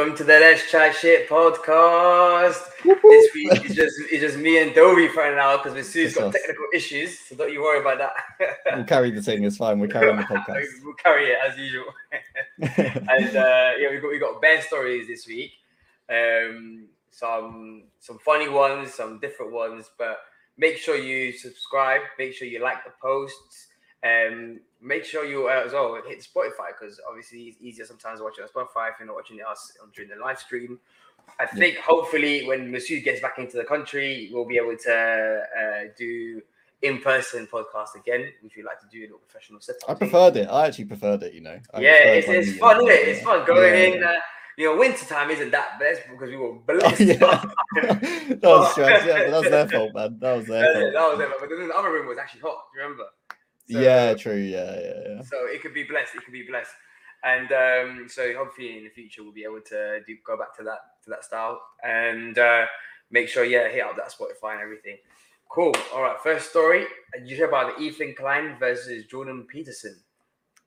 welcome to the Let's Chat Shit podcast. this week it's just it's just me and Dovey for now because Masu's got technical issues, so don't you worry about that. we'll carry the thing. It's fine. We'll carry on the podcast. we'll carry it as usual. and uh, yeah, we got we got band stories this week. Um, some some funny ones, some different ones, but make sure you subscribe. Make sure you like the posts. Um, make sure you uh, as well hit Spotify because obviously it's easier sometimes to watch it on Spotify if you're not watching us during the live stream. I think yeah. hopefully when Masood gets back into the country, we'll be able to uh, do in-person podcast again, which we like to do in a professional setup. I preferred it. I actually preferred it. You know. I yeah, it's, it's fun, isn't it? It's fun going yeah. in. Uh, you know, winter time isn't that best because we were blessed. Oh, yeah. that was stress. Yeah, but that was their fault, man. That was their fault. That was their fault. But then the other room was actually hot. Do you remember? So, yeah, true. Yeah, yeah, yeah. So it could be blessed. It could be blessed. And um, so hopefully in the future we'll be able to do go back to that to that style and uh, make sure yeah hit up that Spotify and everything. Cool. All right. First story. You hear about the Ethan Klein versus Jordan Peterson?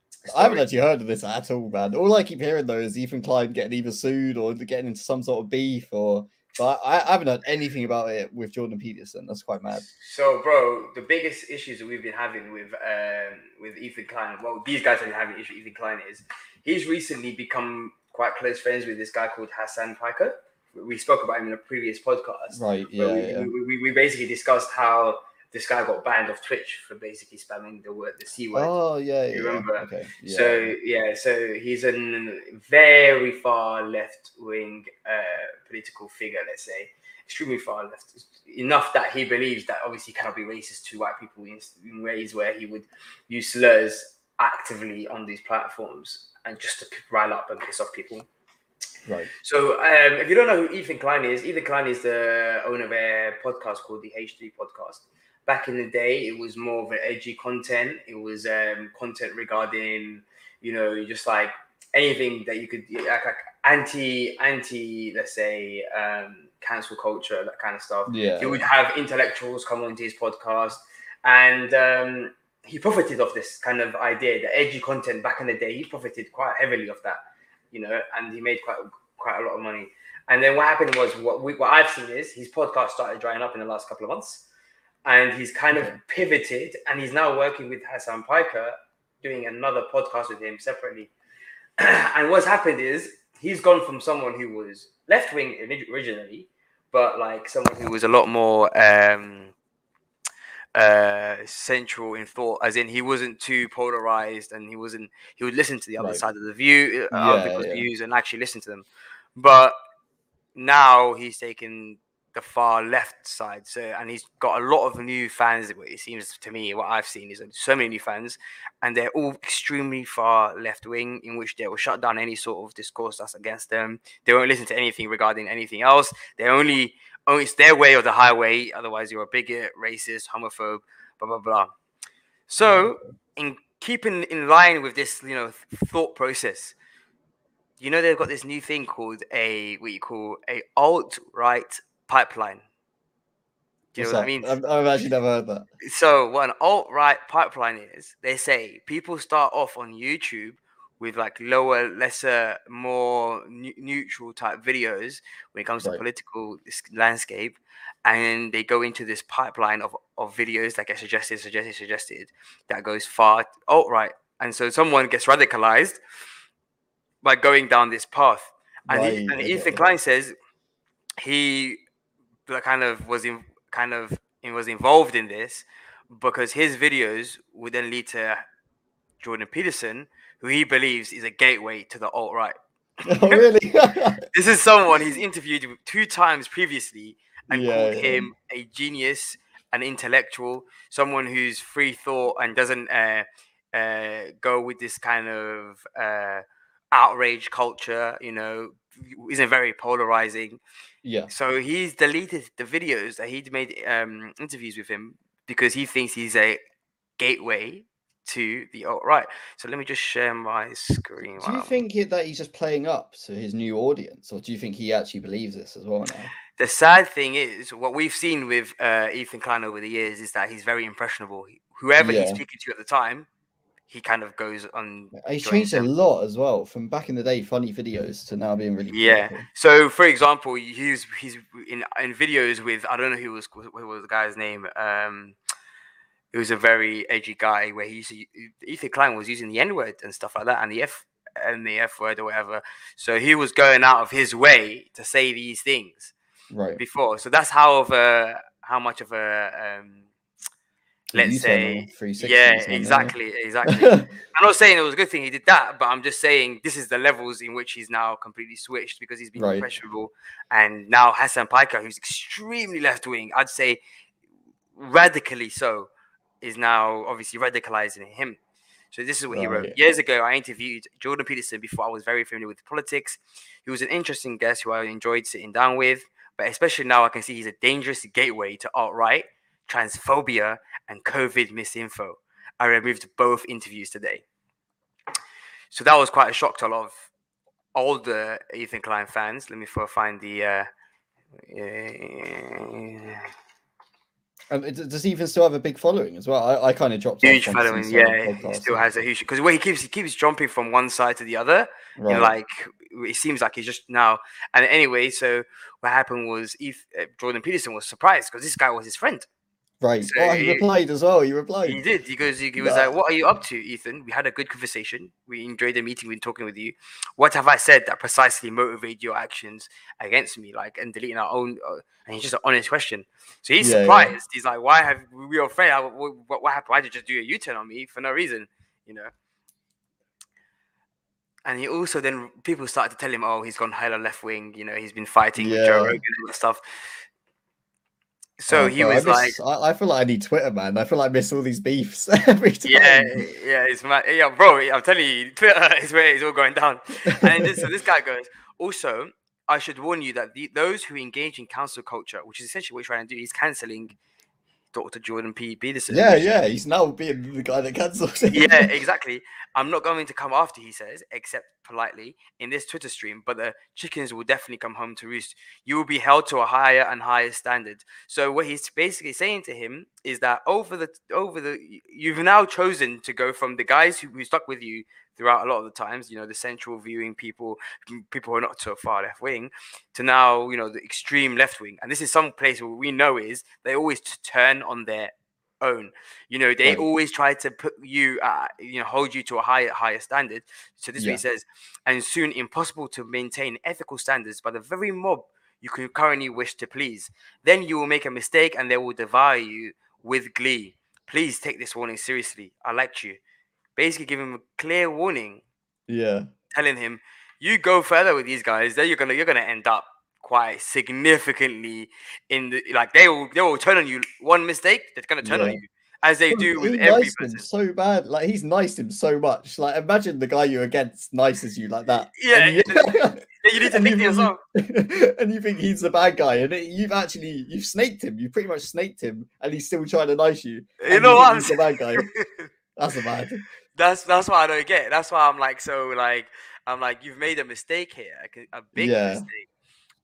Story. I haven't actually heard of this at all, man. All I keep hearing though is Ethan Klein getting either sued or getting into some sort of beef or but I, I, haven't heard anything about it with Jordan Peterson. That's quite mad. So, bro, the biggest issues that we've been having with um, with Ethan Klein, well, these guys have been having issues. Ethan Klein is he's recently become quite close friends with this guy called Hassan Piker. We spoke about him in a previous podcast. Right. Yeah. We, yeah. We, we, we basically discussed how this guy got banned off Twitch for basically spamming the word the C word. Oh yeah, you yeah. remember? Okay. Yeah. So yeah, so he's a very far left wing uh, political figure, let's say, extremely far left. Enough that he believes that obviously he cannot be racist to white people in, in ways where he would use slurs actively on these platforms and just to rile up and piss off people. Right. So, um, if you don't know who Ethan Klein is, Ethan Klein is the owner of a podcast called the H3 Podcast back in the day, it was more of an edgy content. It was um, content regarding, you know, just like anything that you could like, like anti anti, let's say, um, cancel culture, that kind of stuff. Yeah. He would have intellectuals come onto his podcast, and um, he profited off this kind of idea, the edgy content back in the day. He profited quite heavily off that, you know, and he made quite quite a lot of money. And then what happened was what we, what I've seen is his podcast started drying up in the last couple of months and he's kind of pivoted and he's now working with Hassan Piker doing another podcast with him separately. and what's happened is he's gone from someone who was left wing originally, but like someone who was a lot more um, uh, central in thought, as in he wasn't too polarized and he wasn't, he would listen to the other side of the view, uh, yeah, other people's yeah. views and actually listen to them. But now he's taken the far left side. So, and he's got a lot of new fans. It seems to me, what I've seen is uh, so many new fans, and they're all extremely far left wing, in which they will shut down any sort of discourse that's against them. They won't listen to anything regarding anything else. They only, only it's their way or the highway. Otherwise, you're a bigot, racist, homophobe, blah blah blah. So, mm-hmm. in keeping in line with this, you know, thought process. You know they've got this new thing called a what you call a alt right pipeline. Do you What's know what that? I mean? I've, I've, actually never heard that. So, what an alt right pipeline is, they say people start off on YouTube with like lower, lesser, more neutral type videos when it comes right. to political landscape, and they go into this pipeline of, of videos that get suggested, suggested, suggested that goes far alt right, and so someone gets radicalized by going down this path. And, right. he, and Ethan Klein says he kind of was in kind of was involved in this because his videos would then lead to Jordan Peterson, who he believes is a gateway to the alt right. Oh, really? this is someone he's interviewed two times previously and yeah, called yeah. him a genius, an intellectual, someone who's free thought and doesn't uh, uh, go with this kind of uh, outrage culture, you know, isn't very polarizing. Yeah. So he's deleted the videos that he'd made um, interviews with him because he thinks he's a gateway to the alt right. So let me just share my screen. Do you think that he's just playing up to his new audience, or do you think he actually believes this as well now? The sad thing is, what we've seen with uh, Ethan Klein over the years is that he's very impressionable. Whoever yeah. he's speaking to at the time, he kind of goes on. He's changed them. a lot as well from back in the day, funny videos to now being really. Yeah. So, for example, he's he's in in videos with I don't know who was who was the guy's name. Um, it was a very edgy guy where he used to, Ethan Klein was using the N word and stuff like that, and the F and the F word or whatever. So he was going out of his way to say these things right before. So that's how of a how much of a um, let's say yeah exactly exactly. I'm not saying it was a good thing he did that but i'm just saying this is the levels in which he's now completely switched because he's been right. questionable and now hassan piker who's extremely left-wing i'd say radically so is now obviously radicalizing him. So this is what right. he wrote. Years ago i interviewed jordan peterson before i was very familiar with politics. He was an interesting guest who i enjoyed sitting down with but especially now i can see he's a dangerous gateway to alt-right transphobia, and COVID misinfo. I removed both interviews today. So that was quite a shock to a lot of older Ethan Klein fans. Let me find the. Uh, uh, um, does Ethan still have a big following as well? I, I kind of dropped huge following. Yeah, he still has a huge because he keeps he keeps jumping from one side to the other. Right. Like it seems like he's just now. And anyway, so what happened was, if uh, Jordan Peterson was surprised because this guy was his friend. Right. So oh, he, he, replied as well. He replied. He did. He goes. He, he was like, "What are you up to, Ethan? We had a good conversation. We enjoyed the meeting. We've been talking with you. What have I said that precisely motivated your actions against me? Like and deleting our own." Uh, and he's just an honest question. So he's yeah, surprised. Yeah. He's like, "Why have we were afraid? What, what, what happened? Why did you just do a U turn on me for no reason? You know." And he also then people started to tell him, "Oh, he's gone hella left wing. You know, he's been fighting yeah. with Joe Rogan and stuff." So oh, he was I miss, like, I, I, feel like I need Twitter, man. I feel like I miss all these beefs every time. Yeah, yeah, it's my yeah, bro. I'm telling you, Twitter is where it's all going down. And this, so this guy goes. Also, I should warn you that the, those who engage in cancel culture, which is essentially what he's trying to do, he's canceling Dr. Jordan P. Peterson. Yeah, yeah, he's now being the guy that cancels yeah, exactly. I'm not going to come after, he says, except politely in this Twitter stream, but the chickens will definitely come home to roost. You will be held to a higher and higher standard. So what he's basically saying to him is that over the over the you've now chosen to go from the guys who, who stuck with you throughout a lot of the times, you know, the central viewing people, people who are not so far left wing, to now, you know, the extreme left wing. And this is some place where we know is they always turn on their own. You know, they always try to put you, uh, you know, hold you to a higher, higher standard. So this yeah. says, and soon impossible to maintain ethical standards by the very mob you can currently wish to please. Then you will make a mistake and they will devour you with glee. Please take this warning seriously. I liked you basically give him a clear warning. Yeah. Telling him, you go further with these guys, then you're gonna you're gonna end up quite significantly in the like they will they will turn on you one mistake, they're gonna turn yeah. on you. As they do with every person. so bad, like he's nice him so much. Like imagine the guy you're against nices you like that. Yeah, you, you need to think to yourself. and you think he's the bad guy, and it, you've actually you've snaked him. You pretty much snaked him, and he's still trying to nice you. You know what? He's the bad guy. That's a bad. That's that's why I don't get. That's why I'm like so like I'm like you've made a mistake here, a big yeah. mistake.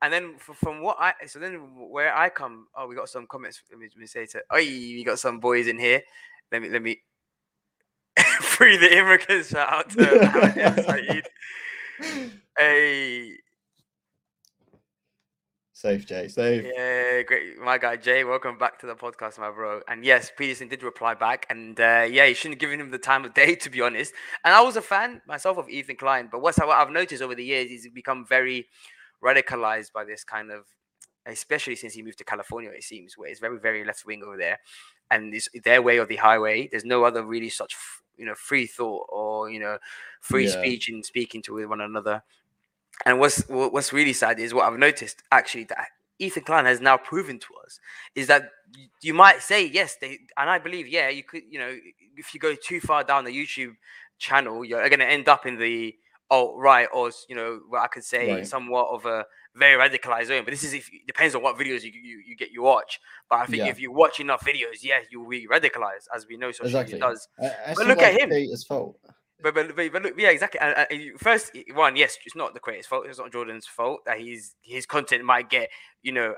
And then from what I so then where I come, oh, we got some comments. Let me, let me say to oh, we got some boys in here. Let me let me free the immigrants. Shout out to Hey, Safe, Jay. Safe. Yeah, great. My guy, Jay, welcome back to the podcast, my bro. And yes, Peterson did reply back. And uh, yeah, you shouldn't have given him the time of day, to be honest. And I was a fan myself of Ethan Klein. But what's what I've noticed over the years, he's become very radicalized by this kind of, especially since he moved to California, it seems, where it's very, very left wing over there. And this their way or the highway. There's no other really such, you know, free thought or, you know, free yeah. speech in speaking to one another. And what's what's really sad is what I've noticed actually that Ethan Klein has now proven to us is that you might say yes, they and I believe yeah, you could you know if you go too far down the YouTube channel, you're going to end up in the alt right or you know what I could say right. somewhat of a very radicalized zone. But this is if depends on what videos you you, you get you watch. But I think yeah. if you watch enough videos, yeah, you'll be radicalized as we know social exactly. media does. I, I but look at him. His fault. But, but, but, but look, yeah, exactly. Uh, first one, yes, it's not the creator's fault. It's not Jordan's fault that he's his content might get you know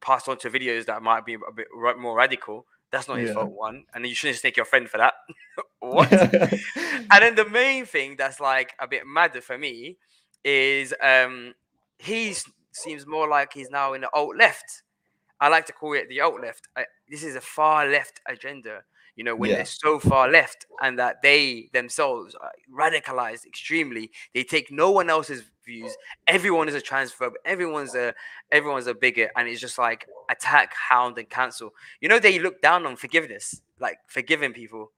passed on to videos that might be a bit more radical. That's not his yeah. fault. One, and you shouldn't snake your friend for that. what? and then the main thing that's like a bit madder for me is um he seems more like he's now in the alt left. I like to call it the alt left. I, this is a far left agenda. You know, when Yeah. they're so far left and that they themselves are radicalized extremely, they take no one else's views. Everyone is a transphobe. Everyone's a everyone's a bigot, and it's just like attack, hound, and cancel. You know, they look down on forgiveness, like forgiving people.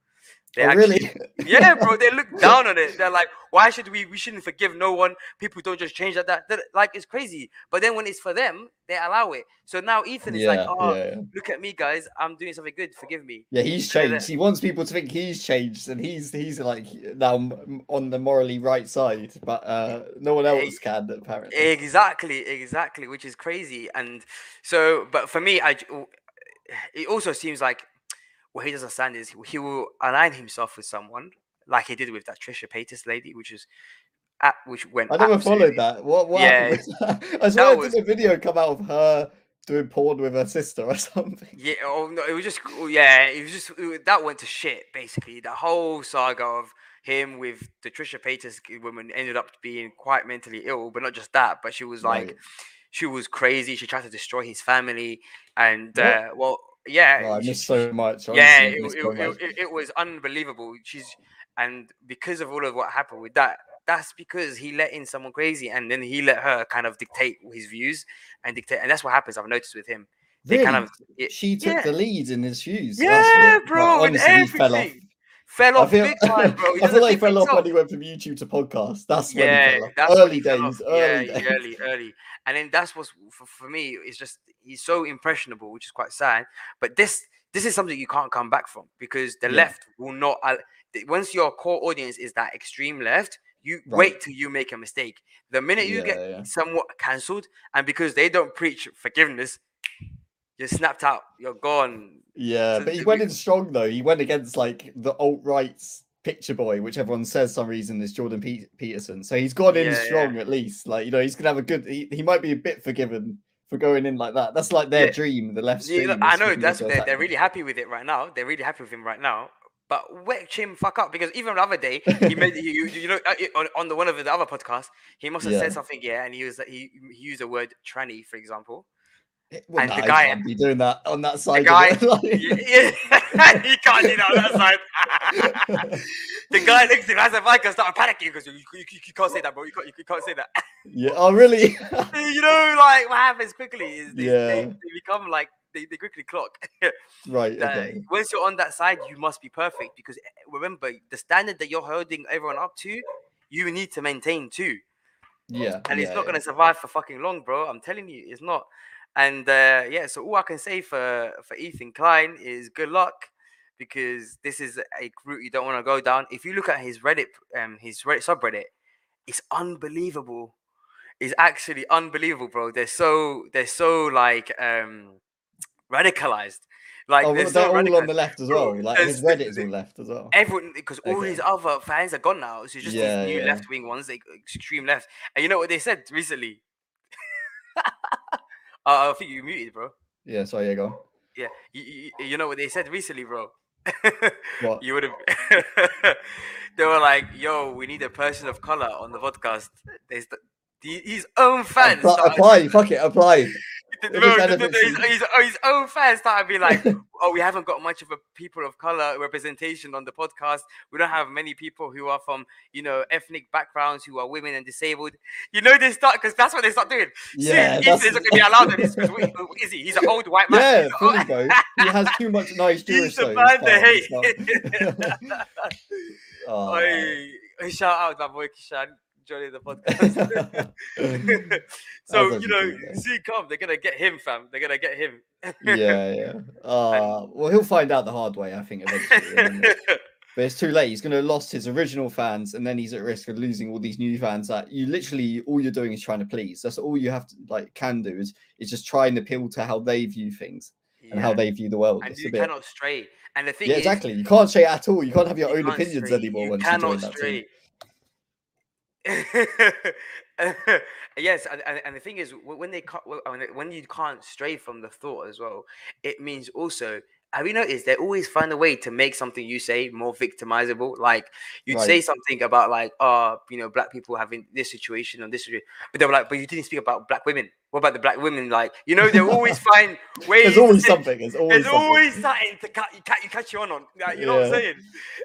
They Oh, actually- really? yeah, bro. They look down on it. They're like, why should we? We shouldn't forgive no one. People don't just change like that. That- Like it's crazy. But then when it's for them, they allow it. So now Ethan is yeah, like, oh, yeah, yeah. look at me, guys. I'm doing something good. Forgive me. Yeah, he's changed. He wants people to think he's changed, and he's he's like now on the morally right side, but uh, no one else can apparently. Exactly, exactly, which is crazy. And so, but for me, I it also seems like what he doesn't understand is he will align himself with someone like he did with that Trisha Paytas lady, which is at which went. I never absolutely- followed that. What what Yeah, that? I swear was- did a video come out of her doing porn with her sister or something. Yeah, oh no, it was just yeah, it was just it that went to shit basically. The whole saga of him with the Trisha Paytas woman ended up being quite mentally ill, but not just that, but she was like Right. she was crazy. She tried to destroy his family, and What? uh, well, yeah, Oh, I she- missed so much. yeah, it, it, so it, much. it, it was unbelievable. She's and because of all of what happened with that, that's because he let in someone crazy, and then he let her kind of dictate his views and dictate, and that's what happens. I've noticed with him. They Really? kind of she took yeah. the lead in his views. Yeah, bro, like, honestly, he fell off. Fell off feel, big time, bro. He I feel like he fell off when he went from YouTube to podcast. That's when yeah, he fell off. that's Early days, early yeah, days. early, early. And then that's what's for, for me. It's just he's so impressionable, which is quite sad. But this this is something you can't come back from because the Yeah. left will not. Once your core audience is that extreme left, you Right. wait till you make a mistake. The minute you Yeah, get yeah. somewhat cancelled, and because they don't preach forgiveness, you're snapped out. You're gone. Yeah, but he went we- in strong though. He went against like the alt right's picture boy, which everyone says some reason is Jordan Pe- Peterson. So he's gone in Yeah, yeah. strong at least. Like you know, he's gonna have a good. He, he might be a bit forgiven for going in like that. That's like their Yeah. dream. The left. Yeah, I know that's they're, they're really happy with it right now. They're really happy with him right now. But wet him fuck up because even the other day he made you, you know uh, on, on the one of the other podcasts he must have Yeah. said something yeah and he was he, he used the word tranny for example Well, and nah, the guy- can't be doing that on that side. of guy- yeah, yeah. he can't do that on that side the guy next to him has a mic and started panicking because you, you, you, you can't say that bro you can't, you can't say that yeah. Oh, really? you know like what happens quickly is they, they, Yeah. they become like they, they quickly clock right. Okay. once you're on that side, you must be perfect because eh, remember the standard that you're holding everyone up to, you need to maintain too. Yeah. And it's not yeah. gonna survive for fucking long, bro. I'm telling you, it's not. And uh, yeah, so all I can say for for Ethan Klein is good luck because this is a route you don't want to go down. If you look at his Reddit, um, his Reddit subreddit, it's unbelievable. It's actually unbelievable, bro. They're so they're so like um radicalized. Like Oh, they're all on the left as well. Like his Reddit is all left as well. everyone because all his other fans are gone now. So it's just Yeah, these new yeah. left wing ones, like extreme left. And you know what they said recently? uh, I think you muted, bro. Yeah. Sorry. Yeah. Go. on. Yeah, you, you, you know what they said recently, bro. What? you would have. they were like, "Yo, we need a person of color on the podcast." They st- the- his own fans. Apply, apply. Fuck it. Apply. The- If it bro, the- the- benefits his, his, his own fans started being like, "Oh, we haven't got much of a people of color representation on the podcast. We don't have many people who are from, you know, ethnic backgrounds who are women and disabled. You know, they start because that's what they start doing. Yeah. Soon, that's- going to be allowed this who is he? He's an old white man. Yeah, He's an fully, old- bro. He has too much nice Jewish. He's the man to hate. oh, Oi, oi, shout out my boy Kishan joining the podcast. so you know, see, come, they're gonna get him, fam. They're gonna get him. yeah, yeah. Uh, well, he'll find out the hard way, I think, eventually. but it's too late. He's have lost his original fans, and then he's at risk of losing all these new fans. That you literally all you're doing is trying to please. That's all you have to like can do is is just try and appeal to how they view things and how they view the world. and It's you cannot stray. And the thing yeah, is, exactly. You can't say at all. You can't have your you own opinions stray. anymore You once you cannot that stray. yes, and, and, the thing is, when they ca- wh- when they- when you can't stray from the thought as well, it means also have you noticed they always find a way to make something you say more victimizable? Like you'd Right. say something about like, oh, you know, black people having this situation or this, situation, but they were like, but you didn't speak about black women. What about the black women? Like, you know, they always find ways. There's always say- something. There's always There's something. always something to cut you, cut you catch you on on. Like, you know what I'm saying?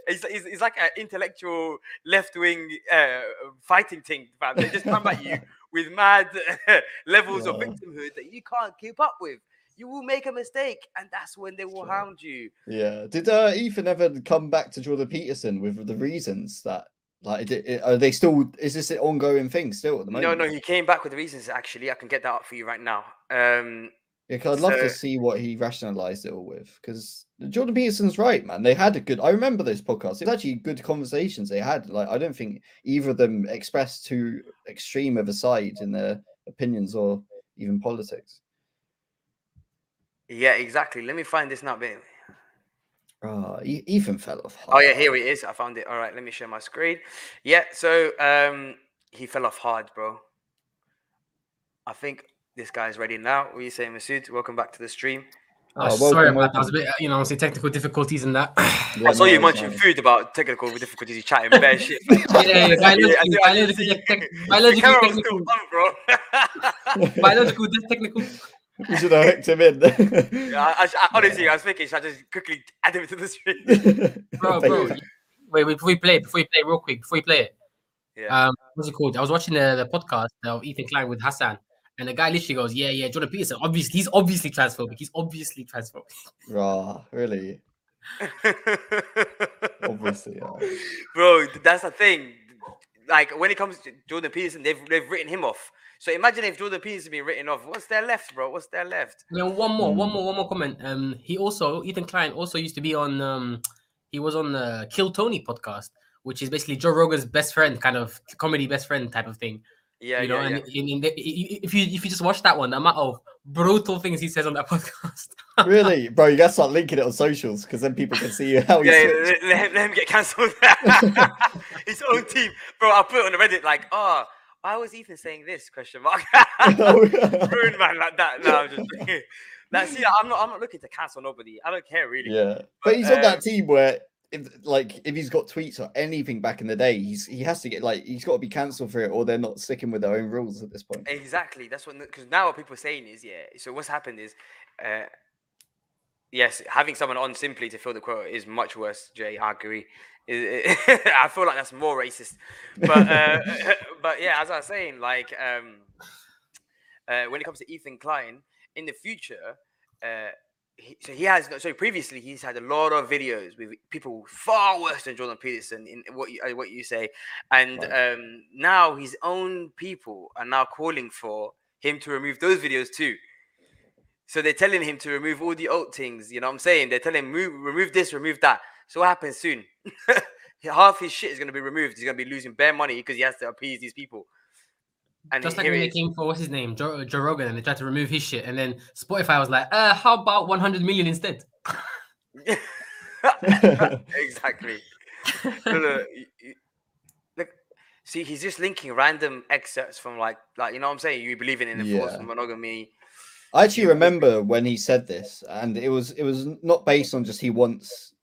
It's, it's, it's like an intellectual left wing uh, fighting thing, fam. They just come at you with mad levels of victimhood that you can't keep up with. You will make a mistake, and that's when they will Sure. hound you. Yeah. Did uh, Ethan ever come back to Jordan Peterson with the reasons that like are they still is this an ongoing thing still at the moment? no, no, he came back with the reasons. Actually, I can get that up for you right now. Um, Yeah, 'cause I'd love to see what he rationalized it all with. Because Jordan Peterson's right, man. They had a good. I remember this podcast. It was actually good conversations they had. Like I don't think either of them expressed too extreme of a side in their opinions or even politics. Yeah, exactly. Let me find this now, babe. Ah, E- Ethan fell off. Oh yeah, here he is. I found it. All right, let me share my screen. Yeah, so um, he fell off hard, bro. I think this guy's ready now. What are you saying, Masood? Welcome back to the stream. Oh, Uh, sorry welcome, about that. I was a bit, you know, obviously technical difficulties and that. Yeah, I saw no, you it's munching fine. food about technical difficulties. You chatting bare shit. fam. yeah, yeah, I biologically, did- I did biologically, see- tech- the biologically, camera was technical, still bro. biological, this technical. You should have hooked him in. Yeah, I, I, I- honestly, I was thinking, should I just quickly add him to the stream? Bro, bro. Wait, wait, before we play, it, before we play, real quick, before we play it, Yeah. um, what's it called? I was watching the, the podcast of Ethan Klein with Hassan, and the guy literally goes, "Yeah, yeah, Jordan Peterson. Obviously, he's obviously transphobic. He's obviously transphobic." Rah, really? Obviously. yeah. bro, that's the thing. Like when it comes to Jordan Peterson, they've they've written him off. So imagine if Jordan Peterson been written off. What's there left, bro? What's there left? And then one more, one Mm. more, one more comment. Um, he also Ethan Klein also used to be on um, he was on the Kill Tony podcast, which is basically Joe Rogan's best friend, kind of comedy best friend type of thing. Yeah, you know, yeah, yeah. and in, in the, i- i- if you if you just watch that one, the amount of brutal things he says on that podcast. Really, bro, you gotta start linking it on socials because then people can see how he's. Yeah, yeah, let, let him, let him get cancelled. His own team, bro. I put it on the Reddit like, oh, why was Ethan saying this? Question mark. Ruined man like that. No, I'm just like, see, I'm not. I'm not looking to cancel nobody. I don't care really. yeah, but he's on that um, team where, if like, if he's got tweets or anything back in the day, he's he has to get like he's got to be cancelled for it, or they're not sticking with their own rules at this point. Exactly. That's what because now what people are saying is yeah. So what's happened is, uh, yes, having someone on simply to fill the quota is much worse. Jay, I agree. It- it- I feel like that's more racist. But uh, but yeah, as I was saying, like um, uh, when it comes to Ethan Klein in the future, uh, he, so he has so previously he's had a lot of videos with people far worse than Jordan Peterson in what you uh, what you say, and Right. um, now his own people are now calling for him to remove those videos too. So they're telling him to remove all the old things. You know what I'm saying? They're telling him move, remove this, remove that. So what happens soon? Half his shit is going to be removed. He's going to be losing bare money because he has to appease these people. And Just like when it they is. came for what's his name, Joe, Joe Rogan, and they tried to remove his shit, and then Spotify was like, "Uh, how about 100 million instead?" exactly. Look, look, y- y- look, see, he's just linking random excerpts from like, like you know what I'm saying. You believe in enforced Yeah. monogamy. I actually remember when he said this, and it was it was not based on just he wants mon-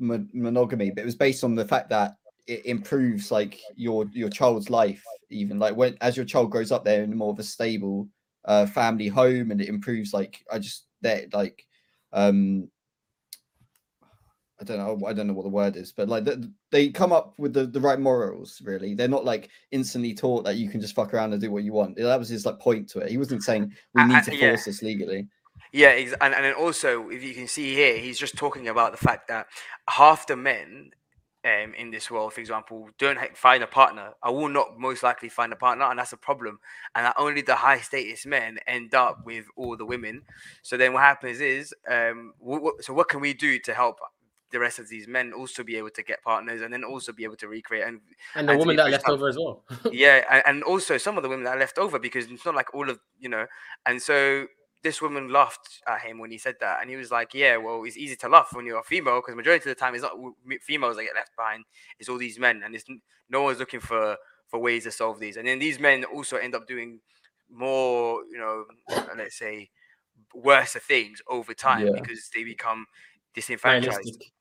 monogamy, but it was based on the fact that it improves like your your child's life, even like when as your child grows up, they're in more of a stable uh, family home, and it improves like I just that like um I don't know I don't know what the word is, but like th- they come up with the, the right morals. Really, they're not like instantly taught that you can just fuck around and do what you want. That was his like point to it. He wasn't saying we need to yeah. force this legally. Yeah, ex- and, and then also, if you can see here, he's just talking about the fact that half the men um, in this world, for example, don't find a partner. I will not most likely find a partner, and that's a problem. And that only the high status men end up with all the women. So then what happens is, um, so what can we do to help the rest of these men also be able to get partners and then also be able to recreate and And the And be that pushed left up. over as well. yeah, and, and also some of the women that are left over because it's not like all of you know. And so this woman laughed at him when he said that, and he was like, "Yeah, well, it's easy to laugh when you're a female because majority of the time it's not females that get left behind; it's all these men, and it's no one's looking for for ways to solve these. And then these men also end up doing more, you know, uh, let's say." worse things over time Yeah. because they become disenfranchised. Realistic.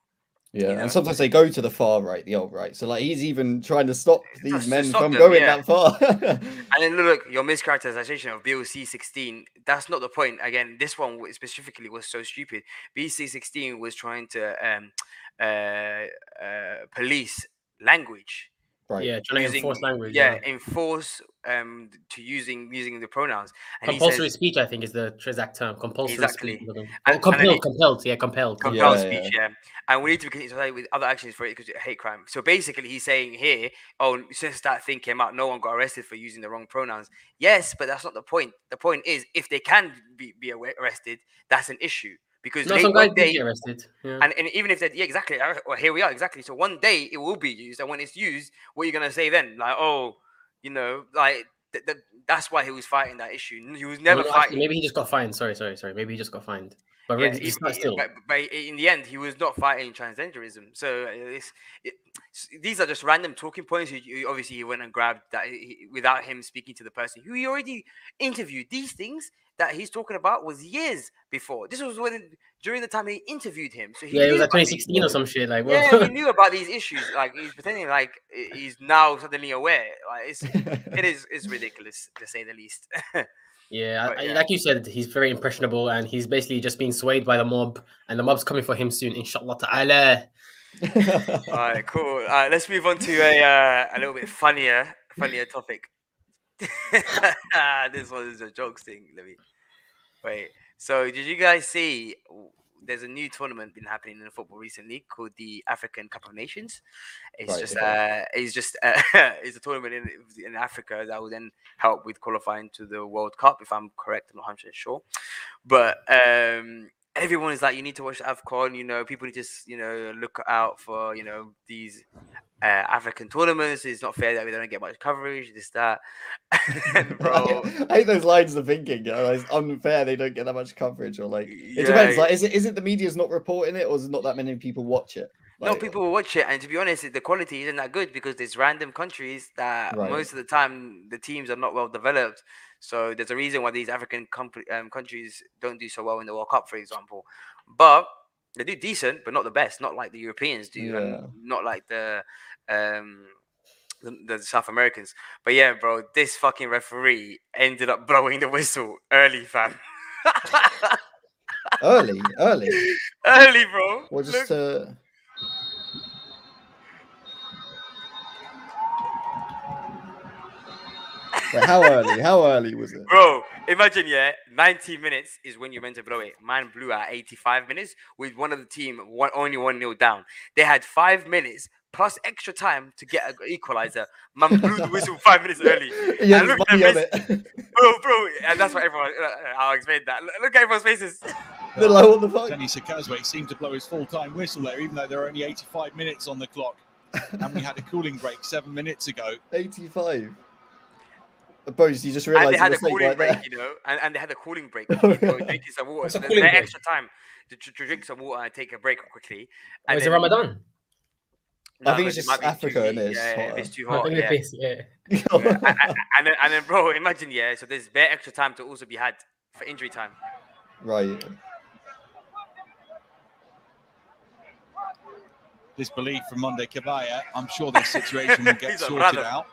Yeah, know? and sometimes they go to the far right, the alt right. So like he's even trying to stop these Just men stop from them, going yeah. that far. And then look, your mischaracterization of BOC 16, that's not the point. Again, this one specifically was so stupid. BC 16 was trying to um, uh, uh, police language. right. Yeah, trying to enforce language. Yeah, Yeah. enforce um, to using using the pronouns. And Compulsory says, speech, I think, is the exact term. Compulsory Exactly. speech. or And- and compelled, compelled. Yeah, compelled. Com- compelled Yeah, speech, yeah. And we need to continue to with other actions for it because it's hate crime. So basically, he's saying here, oh, since that thing came out, no one got arrested for using the wrong pronouns. Yes, but that's not the point. The point is, if they can be, be arrested, that's an issue because no, late some one day, arrested. Yeah. and, and even if they, yeah, exactly. uh, Well, here we are, exactly. So one day it will be used, and when it's used, what are you gonna say then? Like, oh, you know, like th- th- that's why he was fighting that issue. He was Well, never actually, fighting. maybe he just got fined. Sorry, sorry, sorry. Maybe he just got fined. But Yeah, he- not he- still. but, but in the end, he was not fighting transgenderism. So uh, it's, it, these are just random talking points. Obviously, he went and grabbed that without him speaking to the person who he already interviewed. These things that he's talking about was years before. This was when during the time he interviewed him. So he Yeah, it was like about these- 2016 or some shit. Like, Yeah, he knew about these issues. Like he's pretending like he's now suddenly aware. Like it's it is it's ridiculous to say the least. yeah, But yeah. like you said, he's very impressionable, and he's basically just being swayed by the mob, and the mob's coming for him soon, inshallah ta'ala. All right, cool. All right, let's move on to a uh, a little bit funnier, funnier topic. this one is a joke thing. Let me wait. So, did you guys see? There's a new tournament been happening in football recently called the African Cup of Nations. It's Right, just, uh, it's just, uh, it's a tournament in in Africa that will then help with qualifying to the World Cup. If I'm correct, I'm not 100 sure. But um, everyone is like, you need to watch AFCON. You know, people need to, you know, look out for, you know, these uh, African tournaments. It's not fair that we don't get much coverage. This that, and bro. I hate those lines of thinking. You know, it's unfair they don't get that much coverage, or like it Yeah. depends. Like, is it is it the media's not reporting it, or is it not that many people watch it? No, people will watch it, and to be honest, the quality isn't that good because there's random countries that Right. most of the time the teams are not well developed. So there's a reason why these African com- um, countries don't do so well in the World Cup, for example. But they do decent, but not the best. Not like the Europeans do, Yeah. and not like the um the, the South Americans. But yeah, bro, this fucking referee ended up blowing the whistle early, fam. early, early. early, bro. Well, Look- uh... Wait, how early? How early was it? Bro, imagine, yeah, 90 minutes is when you're meant to blow it. Man blew at 85 minutes with one of the team one, only one nil down. They had five minutes plus extra time to get an equalizer. Man blew the whistle five minutes early. Yeah, look at money on it. Bro, bro, and that's what everyone, uh, I'll explain that. Look- Look at everyone's faces. They're like, what the fuck? Janny Sikazwe seemed to blow his full-time whistle there, even though there are only 85 minutes on the clock, and we had a cooling break seven minutes ago. 85. Suppose you just And they had a mistake cooling right break, there. you know, and, and they had a cooling break. Oh, People were drinking some water. So a there's cooling bare break? extra time to, to, to drink some water and take a break quickly. Oh, or is it Ramadan? No, I think it's just might be too Africa, heat. innit? It's Yeah, if it's too Oh, hot. in the Yeah. face, yeah. Yeah, and, and- and then, and then, bro, imagine, yeah. So there's bare extra time to also be had for injury time. right. Disbelief from Mondher Kebaier. I'm sure this situation will get sorted brother. out.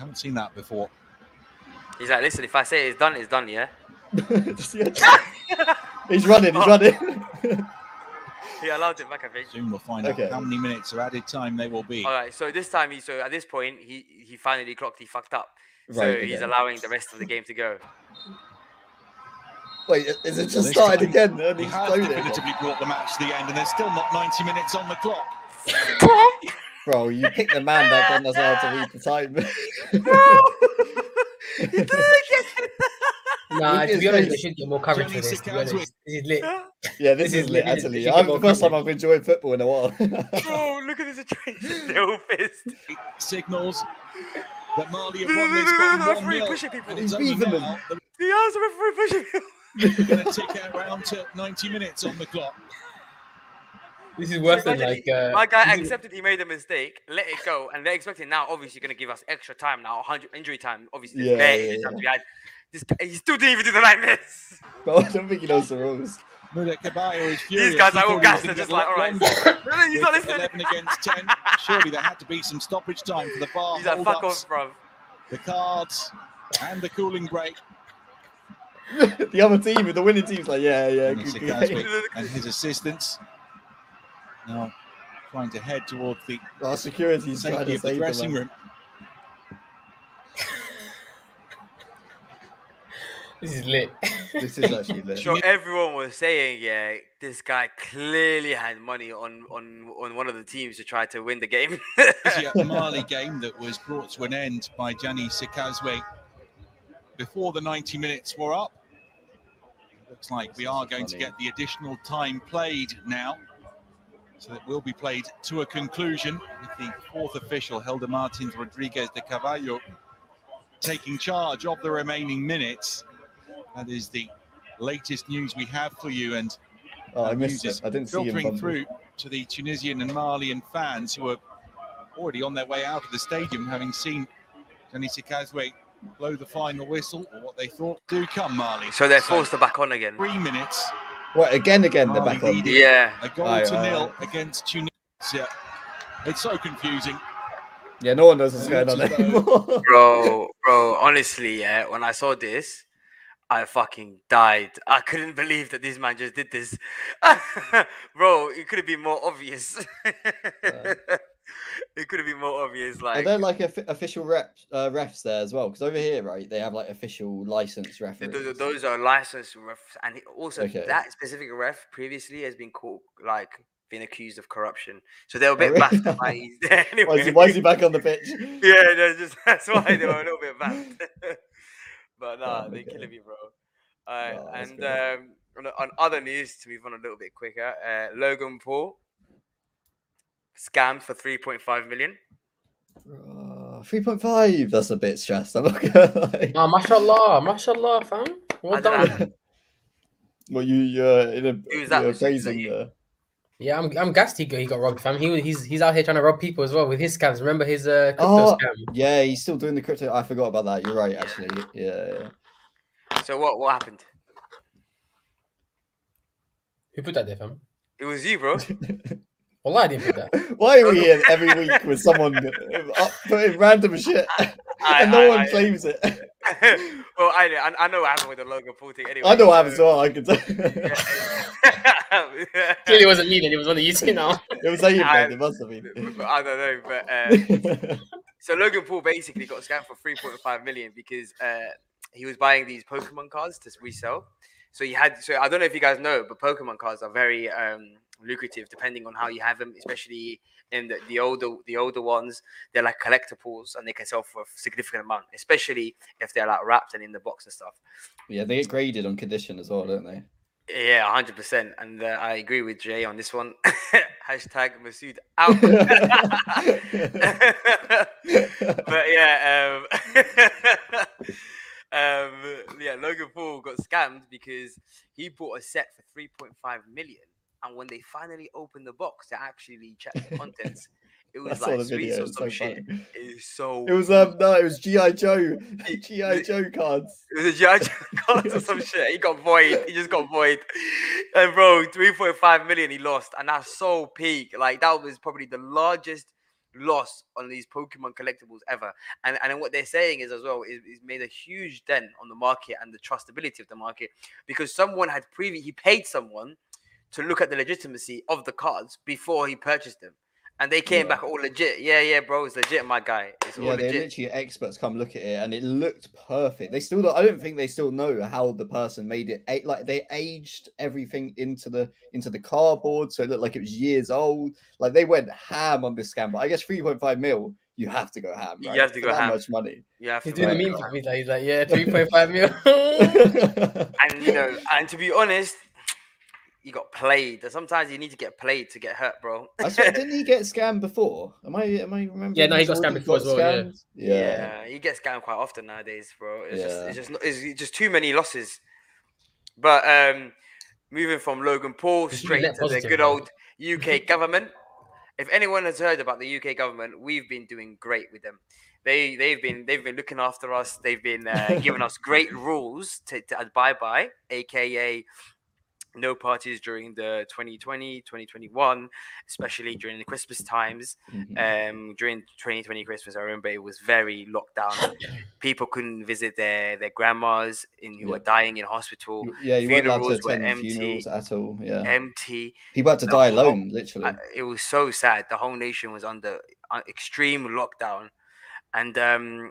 Haven't seen that before. He's like, listen, if I say it's done, it's done, yeah. He's running, he's running. He allowed it back, I think. Soon we'll find Okay. out how many minutes of added time they will be. All right. So this time, he so at this point, he he finally clocked he fucked up. So Right, he's okay. allowing the rest of the game to go. Wait, is it just this started time again? And He has blown definitively brought the match to the end, and there's still not 90 minutes on the clock. Bro, you picked the man that doesn't know how to read the time. he did it again. Nah, Look to be honest, they face. should get more coverage for this. To be honest, this is lit. yeah, this, This is is lit, lit, actually. I'm the more first time. I've enjoyed football in a while. Bro, oh, look at this situation. Little fist. Signals that Marley have No, won no, this no, by no, no, 1 referee pushing people. He's it's only beefing them. now that The ass of referee pushing him. we're going to tick out round to 90 minutes on the clock. This is worse than like. Uh, My guy accepted he made a mistake, let it go, and they're expecting now, obviously, going to give us extra time now, 100 injury time. Obviously, Yeah, bare yeah, injury time yeah. to had. This guy, he still didn't even do the like this. Bro, I don't think he knows the rules. Muda Caballo is furious. These guys He are all thought gassed. They're just like, all right. all lot right. longer. No, no, he's not listening. 11 against 10. Surely there had to be some stoppage time for the VAR He's like, fuck off, bro. the cards, and the cooling break. the other team, the winning team's like, yeah, yeah. Dennis good game. And his assistants now trying to head towards the Our security's trying safety to of the dressing room. This is lit. This is actually lit. So everyone was saying, yeah, this guy clearly had money on on on one of the teams to try to win the game. Tunisia Mali game that was brought to an end by Janny Sikazwe before the 90 minutes were up. Looks like we are going to get the additional time played now. So it will be played to a conclusion with the fourth official, Helder Martins Rodrigues de Carvalho, taking charge of the remaining minutes. That is the latest news we have for you. And Oh, I that missed news it. is I didn't see filtering bumble. through to the Tunisian and Malian fans who are already on their way out of the stadium, having seen Janny Sikazwe blow the final whistle, or what they thought do come, Mali. so they're forced to back on again. Three minutes, What again? Again, they're Mali back on. Yeah. a goal Aye, to aye, nil against Tunisia. It's so confusing. Yeah, no one knows what's going on Looks as though- anymore. bro, bro. Honestly, yeah. When I saw this, I fucking died. I couldn't believe that this man just did this, bro. It could have been more obvious. it could have been more obvious. Like, Are there like official reps, uh, refs there as well? Because over here, right, they have like official licensed referees. th- those are licensed refs, and also Okay. that specific ref previously has been caught like been accused of corruption. So they were a Oh, bit really? baffed by he's there anyway. why, is he, why is he back on the pitch? yeah, no, just that's why they were a little bit baffed. but nah, Oh, they okay. killing me, bro. Alright, Oh, and um, on, on other news, to move on a little bit quicker, uh, Logan Paul scammed for 3.5 million. Uh, 3.5. That's a bit stressed. I'm not gonna lie. Oh, mashallah, mashallah, fam. Well I don't done. Well, you, you're in a, Who's that? you're Who's that praising you? the. Yeah, I'm I'm gassed. He got, he got robbed, fam. He he's he's out here trying to rob people as well with his scams. Remember his uh, crypto Oh, scam? yeah, he's still doing the crypto. I forgot about that. You're right, actually. Yeah, yeah. So what what happened? Who put that there, fam? It was you, bro. Well, I didn't put that. Why are we here every week with someone up putting random shit I- and no I- one I- claims it? well, I, know- I I know what happened with the Logan Paul thing. Anyway, I know what happens as so- well. I can tell. Yeah. Clearly, it wasn't me. Then it was one of you two now. it was Aiden, I- then, it must have been. I don't know, but uh, so Logan Paul basically got scammed for 3.5 million because uh, he was buying these Pokemon cards to resell. So he had. So I don't know if you guys know, but Pokemon cards are very um, lucrative depending on how you have them, especially in the, the older the older ones. They're like collectibles and they can sell for a significant amount, especially if they're like wrapped and in the box and stuff. yeah, they get graded on condition as well, don't they? Yeah, hundred percent, and uh, I agree with Jay on this one. Hashtag Masood out. but yeah, um, um, yeah, Logan Paul got scammed because he bought a set for three point five million, and when they finally opened the box to actually check the contents, it was like sweets or some so shit. funny. It is so. It was um no, it was GI Joe, GI Joe cards. It was a judge cards or some shit. He got void. He just got void. And bro, 3.5 million he lost. And that's so peak. Like that was probably the largest loss on these Pokemon collectibles ever. And and what they're saying is as well is, is made a huge dent on the market and the trustability of the market because someone had previously he paid someone to look at the legitimacy of the cards before he purchased them. And they came Yeah. back all legit. Yeah, yeah, bro, it's legit, my guy. It's all Yeah, they legit. literally experts come look at it, and it looked perfect. They still, don't, I don't think they still know how the person made it. Like they aged everything into the into the cardboard, so it looked like it was years old. Like they went ham on this scam. But I guess three point five mil, you have to go ham. You have to For go that ham. much money. You have He's to doing the it, meme bro. fam. He's like, he's like, yeah, three point five mil. and you know, and to be honest, you got played. Sometimes you need to get played to get hurt, bro. I swear, didn't he get scammed before? Am I am I remembering? Yeah, no, he this got scammed before as well, yeah. scammed? Yeah. yeah, he gets scammed quite often nowadays, bro. It's just, Yeah. it's just, not- it's just too many losses. But um, moving from Logan Paul straight net to the good man. old UK government, if anyone has heard about the UK government, we've been doing great with them. They they've been they've been looking after us. They've been uh, giving us great rules to, to abide by, aka no parties during the 2020 2021 especially during the christmas times Mhm. um during 2020 christmas i remember it was very locked down people couldn't visit their their grandmas in who Yeah. were dying in hospital yeah, you weren't allowed to funerals were attend empty. funerals at all. Yeah, empty people had to the die whole- alone, literally. it was so sad. The whole nation was under uh, extreme lockdown, and um,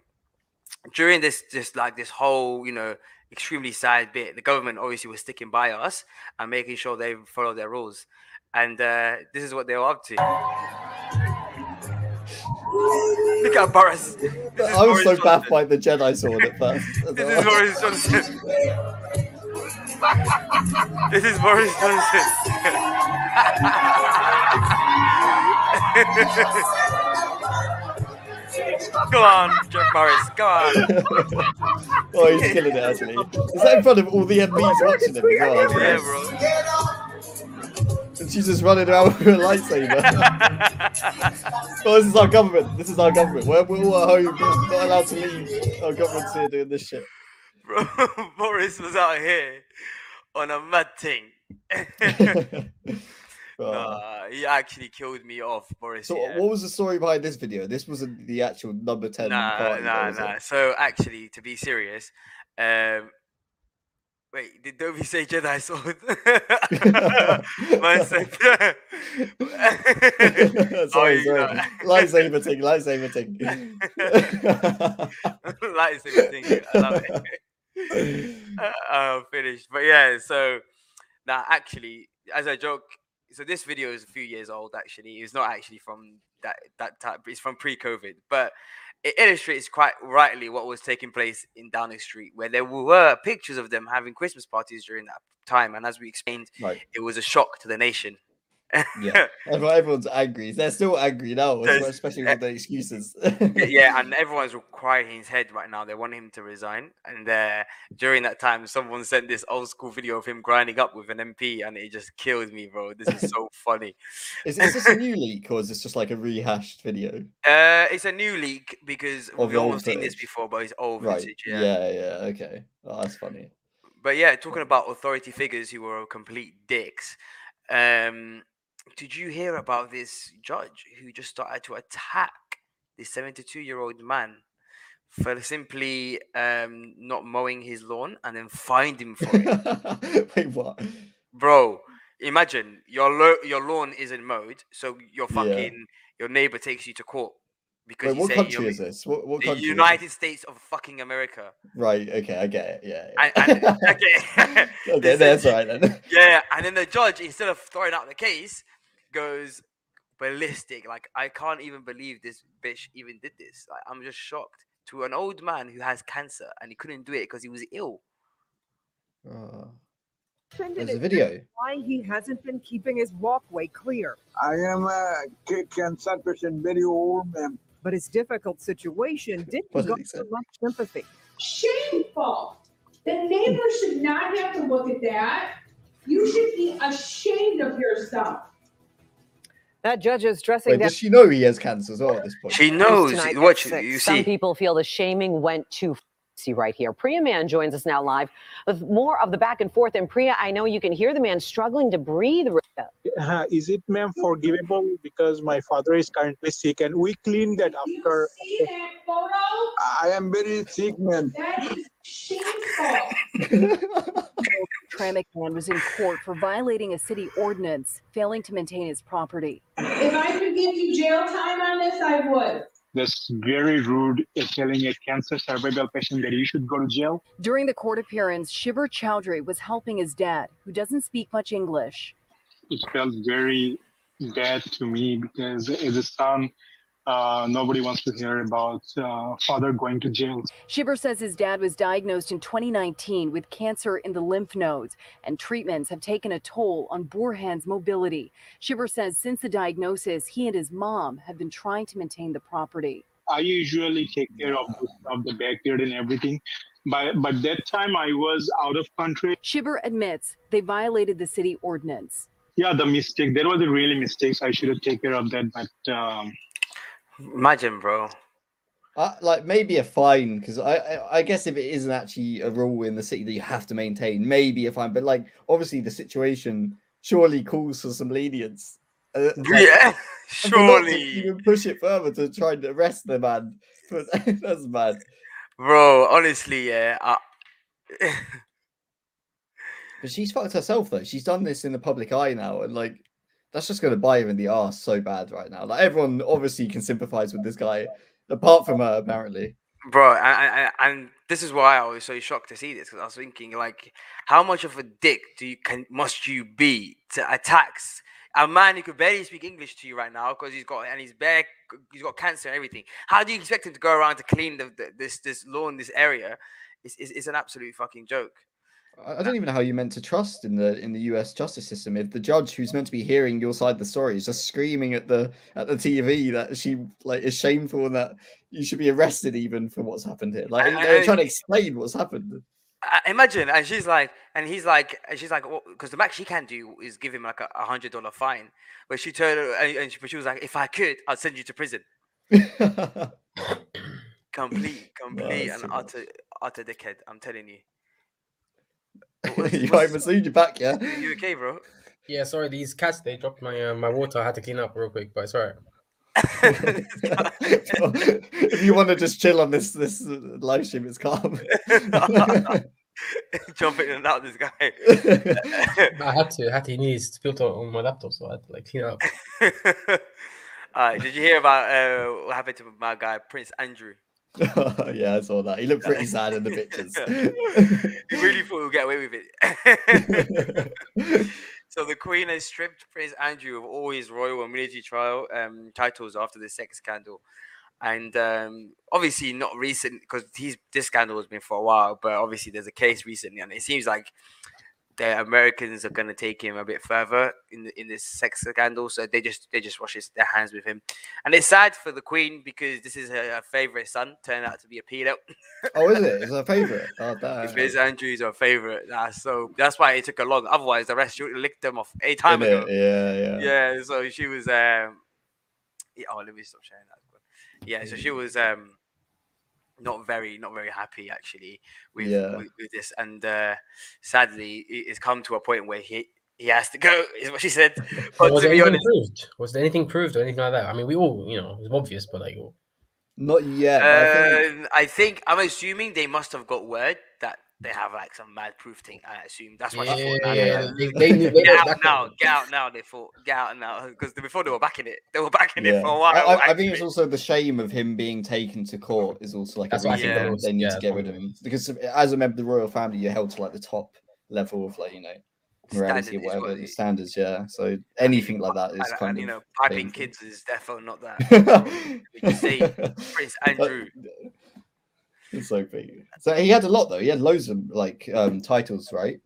during this, just like this whole, you know, extremely sad bit, the government obviously was sticking by us and making sure they follow their rules. And uh, this is what they were up to. Look at Boris. This I was Boris so Johnson. baffed by the Jedi sword at first. This is Boris Johnson. this is Boris Johnson. go on, Jeff Boris. Go on. oh, he's killing it, actually. Is that in front of all the MPs watching him as well? Yeah, bro. And she's just running around with a lightsaber. oh, this is our government. This is our government. We're, we're all at home. We're not allowed to leave. Our government's here doing this shit. Bro, Boris was out here on a mad thing. Uh, he actually killed me off, Boris. so, yeah. what was the story behind this video? This wasn't the actual number 10 Nah, party, nah, was it? nah. So actually, to be serious, um, wait, did Dobie say Jedi sword? Man said, sorry, sorry. know. Lightsaber thing, lightsaber thing. lightsaber thing. I love it. uh, uh, finished. But yeah, so now actually, as a joke, so this video is a few years old. Actually, it's not actually from that that type. It's from pre-COVID, but it illustrates quite rightly what was taking place in Downing Street, where there were pictures of them having Christmas parties during that time. And as we explained, right, it was a shock to the nation. Yeah. Everyone's angry. They're still angry now, There's- especially with the excuses. yeah, and everyone's crying his head right now. They want him to resign. And uh, during that time, someone sent this old school video of him grinding up with an MP, and it just killed me, bro. This is so funny. Is, is this a new leak or is this just like a rehashed video? Uh, it's a new leak because Of we've the almost seen this before, but it's old Right. vintage. Yeah. Yeah. yeah, Okay. Oh, that's funny. But yeah, talking about authority figures who were complete dicks. Um, did you hear about this judge who just started to attack this 72 year old man for simply um, not mowing his lawn and then fined him for it? Wait, what? Bro, imagine your lo- your lawn isn't mowed, so your Yeah. fucking your neighbor takes you to court because Wait, what country you're is this? What, what the country? United States of fucking America. Right. Okay, I get it. Yeah. yeah. And, and okay, okay, that's right then. yeah, and then the judge, instead of throwing out the case, goes ballistic. Like I can't even believe this bitch even did this. Like I'm just shocked to an old man who has cancer and he couldn't do it because he was ill. Uh, Offended there's a video. why he hasn't been keeping his walkway clear. I am a ca- cancer patient, very old man. But his difficult situation didn't What did go he much sympathy. shameful. The neighbor should not have to look at that. You should be ashamed of yourself. That judge is dressing Wait, down does she know he has cancer as well at this point? She knows. What at Watch six. Some people feel the shaming went too f- see right here. Priya Man joins us now live with more of the back and forth. And Priya, I know you can hear the man struggling to breathe. Uh, is it ma'am forgivable because my father is currently sick and we cleaned that You after see that photo? I am very sick man. That is shameful. Hamtramck man was in court for violating a city ordinance, failing to maintain his property. If I could give you jail time on this, I would. that's very rude uh, telling a cancer survival patient that you should go to jail During the court appearance, Shiver Chowdhury was helping his dad, who doesn't speak much English. it felt very bad to me because as a son uh, nobody wants to hear about uh, father going to jail Shiver says his dad was diagnosed in 2019 with cancer in the lymph nodes, and treatments have taken a toll on Borhan's mobility. Shiver says since the diagnosis, he and his mom have been trying to maintain the property. I usually take care of the, of the backyard and everything. But but that time I was out of country. Shiver admits they violated the city ordinance. yeah, the mistake. There was a really mistakes. I should have taken care of that, but um, Imagine, bro. Uh, like maybe a fine because I, I I guess if it isn't actually a rule in the city that you have to maintain, maybe a fine. But like obviously the situation surely calls for some lenience. Uh, like, Yeah, and for not to surely, even push it further to try and arrest the man. But that's bad. bro. Honestly, yeah. I... But she's fucked herself though. She's done this in the public eye now, and like that's just going to bite him in the ass so bad right now. Like everyone obviously can sympathize with this guy, apart from her apparently. bro and, and, and this is why i was so shocked to see this because i was thinking like how much of a dick do you can must you be to attack a man who could barely speak english to you right now because he's got and he's bare he's got cancer and everything how do you expect him to go around to clean the, the this this lawn this area it's, it's, it's an absolute fucking joke I don't even know how you meant to trust in the in the U.S. justice system if the judge who's meant to be hearing your side of the story is just screaming at the at the TV that she like is shameful and that you should be arrested even for what's happened here. Like I- they're I- trying to explain what's happened. I- imagine and she's like and he's like and she's like because the max she can do is give him like a, hundred dollar fine but she turned and, and she, but she was like if i could i'd send you to prison complete complete that's and utter utter dickhead i'm telling you you got Masood, you back, yeah? you okay bro Yeah, sorry, these cats they dropped my uh, my water. I had to clean up real quick, but it's alright. if you want to just chill on this this uh, live stream, it's calm. jumping in and out this guy I had to. I had to. He needs filter on my laptop, so I had to like clean it up. uh, did you hear about uh, what happened to my guy prince andrew yeah, I saw that. He looked pretty sad in the pictures. he really thought we'd get away with it So the Queen has stripped Prince Andrew of all his royal and military trial um, titles after the sex scandal, and um, obviously not recent because this scandal has been for a while, but obviously there's a case recently, and it seems like the Americans are going to take him a bit further in in this sex scandal, so they just they just wash their hands with him, and it's sad for the Queen because this is her, her favorite son turned out to be a pedo. oh, is it? It's a favorite. Oh, damn. Prince Andrew is favorite, that's so that's why it took a long. Otherwise, the rest she would have licked them off a time ago. Yeah, yeah. Yeah, so she was um yeah, oh let me stop sharing that. Yeah, so she was um not very not very happy actually with, Yeah. with, with this and uh sadly it's come to a point where he he has to go is what she said. But But was to there be anything honest, proved? Was there anything proved or anything like that? I mean, we all, you know, it's obvious, but like, Not yet. but I think- uh, I think I'm assuming they must have got word that they have like some mad proof thing. I assume that's why she thought, "Nah, Yeah, nah, nah, they- they knew- they get were out now, it. get out now. They thought, get out now, because before they were backing it, they were backing it for a while. I, I, I think it's also the shame of him being taken to court is also like That's a I reason think they- it was. they need Yeah, to get rid of him because as a member of the royal family, you're held to like the top level of like you know morality Standard or is what whatever the standards. Yeah, so anything like that is and, kind and, you know, piping painful. kids is definitely not that. We can say Prince But- Andrew. It's so big. So he had a lot though. He had loads of like um titles, right?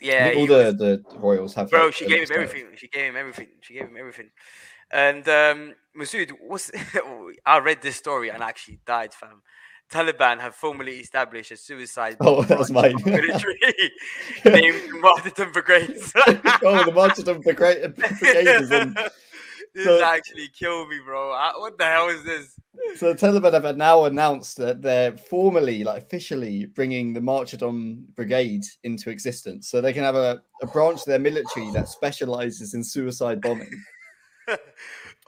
Yeah, all the was- the royals have. bro. like, She gave him everything. She gave him everything. She gave him everything. And um, Masood, what's I read this story and I actually died, fam. Taliban have formally established a suicide Oh, that was mine. military named Martyrdom Brigades. oh, the Martyrdom Brigade, Brigade is on. This So- actually killed me, bro. I- What the hell is this? So the Taliban have now announced that they're formally, like officially, bringing the Martyrdom Brigade into existence, so they can have a, a branch of their military that specializes in suicide bombing.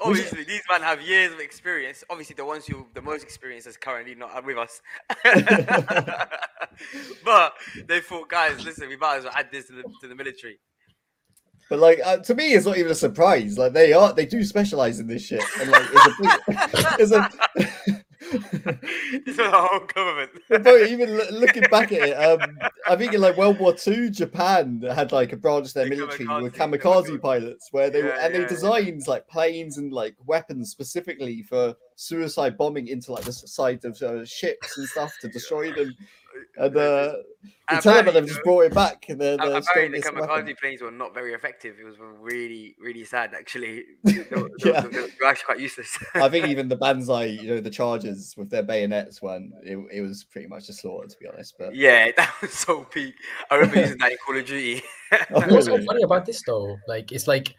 Obviously, these men have years of experience. Obviously, the ones who the most experience is currently not with us. but they thought, guys, listen, we might as well add this to the, to the military. But like uh, to me, it's not even a surprise. Like they are, they do specialize in this shit, and like it's a, it's is whole government. But even loo- looking back at it, um, I think in like World War II, Japan had like a branch of their The military with kamikaze, kamikaze pilots, where they were, and yeah, they yeah. designed like planes and like weapons specifically for suicide bombing into like the side of uh, ships and stuff to destroy them. And uh, the And Taliban apparently, have just brought it back. The, the A- Apparently, the strongest weapon. kamikaze planes were not very effective. It was really, really sad. Actually, they were, they were- Yeah. they were actually quite useless. I think even the Banzai, you know, the Chargers with their bayonets one, it, it was pretty much a slaughter, to be honest. But yeah, that was so peak. I remember using that in Call of Duty. Oh, What's so funny about this though? Like it's like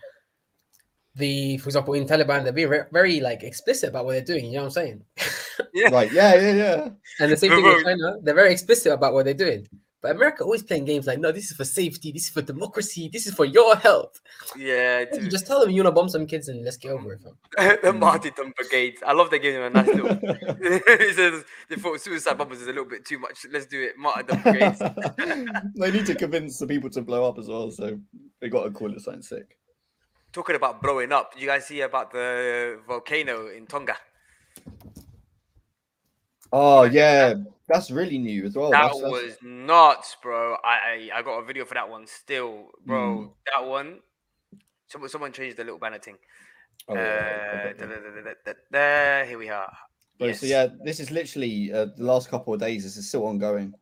the, for example, in Taliban, they're being very, very like explicit about what they're doing. You know what I'm saying? yeah, right, yeah, yeah, yeah. And the same thing with China, they're very explicit about what they're doing. But America always playing games like, no, this is for safety, this is for democracy, this is for your health. yeah. You just tell them you want to bomb some kids and let's get over it. fam. the martyrdom brigades. I love they gave them a nice little. it says they thought suicide bombers is a little bit too much. Let's do it. Martyrdom brigades. they need to convince the people to blow up as well, so they got to call it something sick. Talking about blowing up. You guys see about the volcano in Tonga? Oh yeah, that's really new as well. that That's- that's- was nuts, bro. I, I I got a video for that one still, bro. Mm. That one. Someone someone changed the little banner thing. Oh, uh, yeah, da- da- da- da- da- da- There, here we are. Bro, Yes. So yeah, this is literally uh, the last couple of days. This is still ongoing.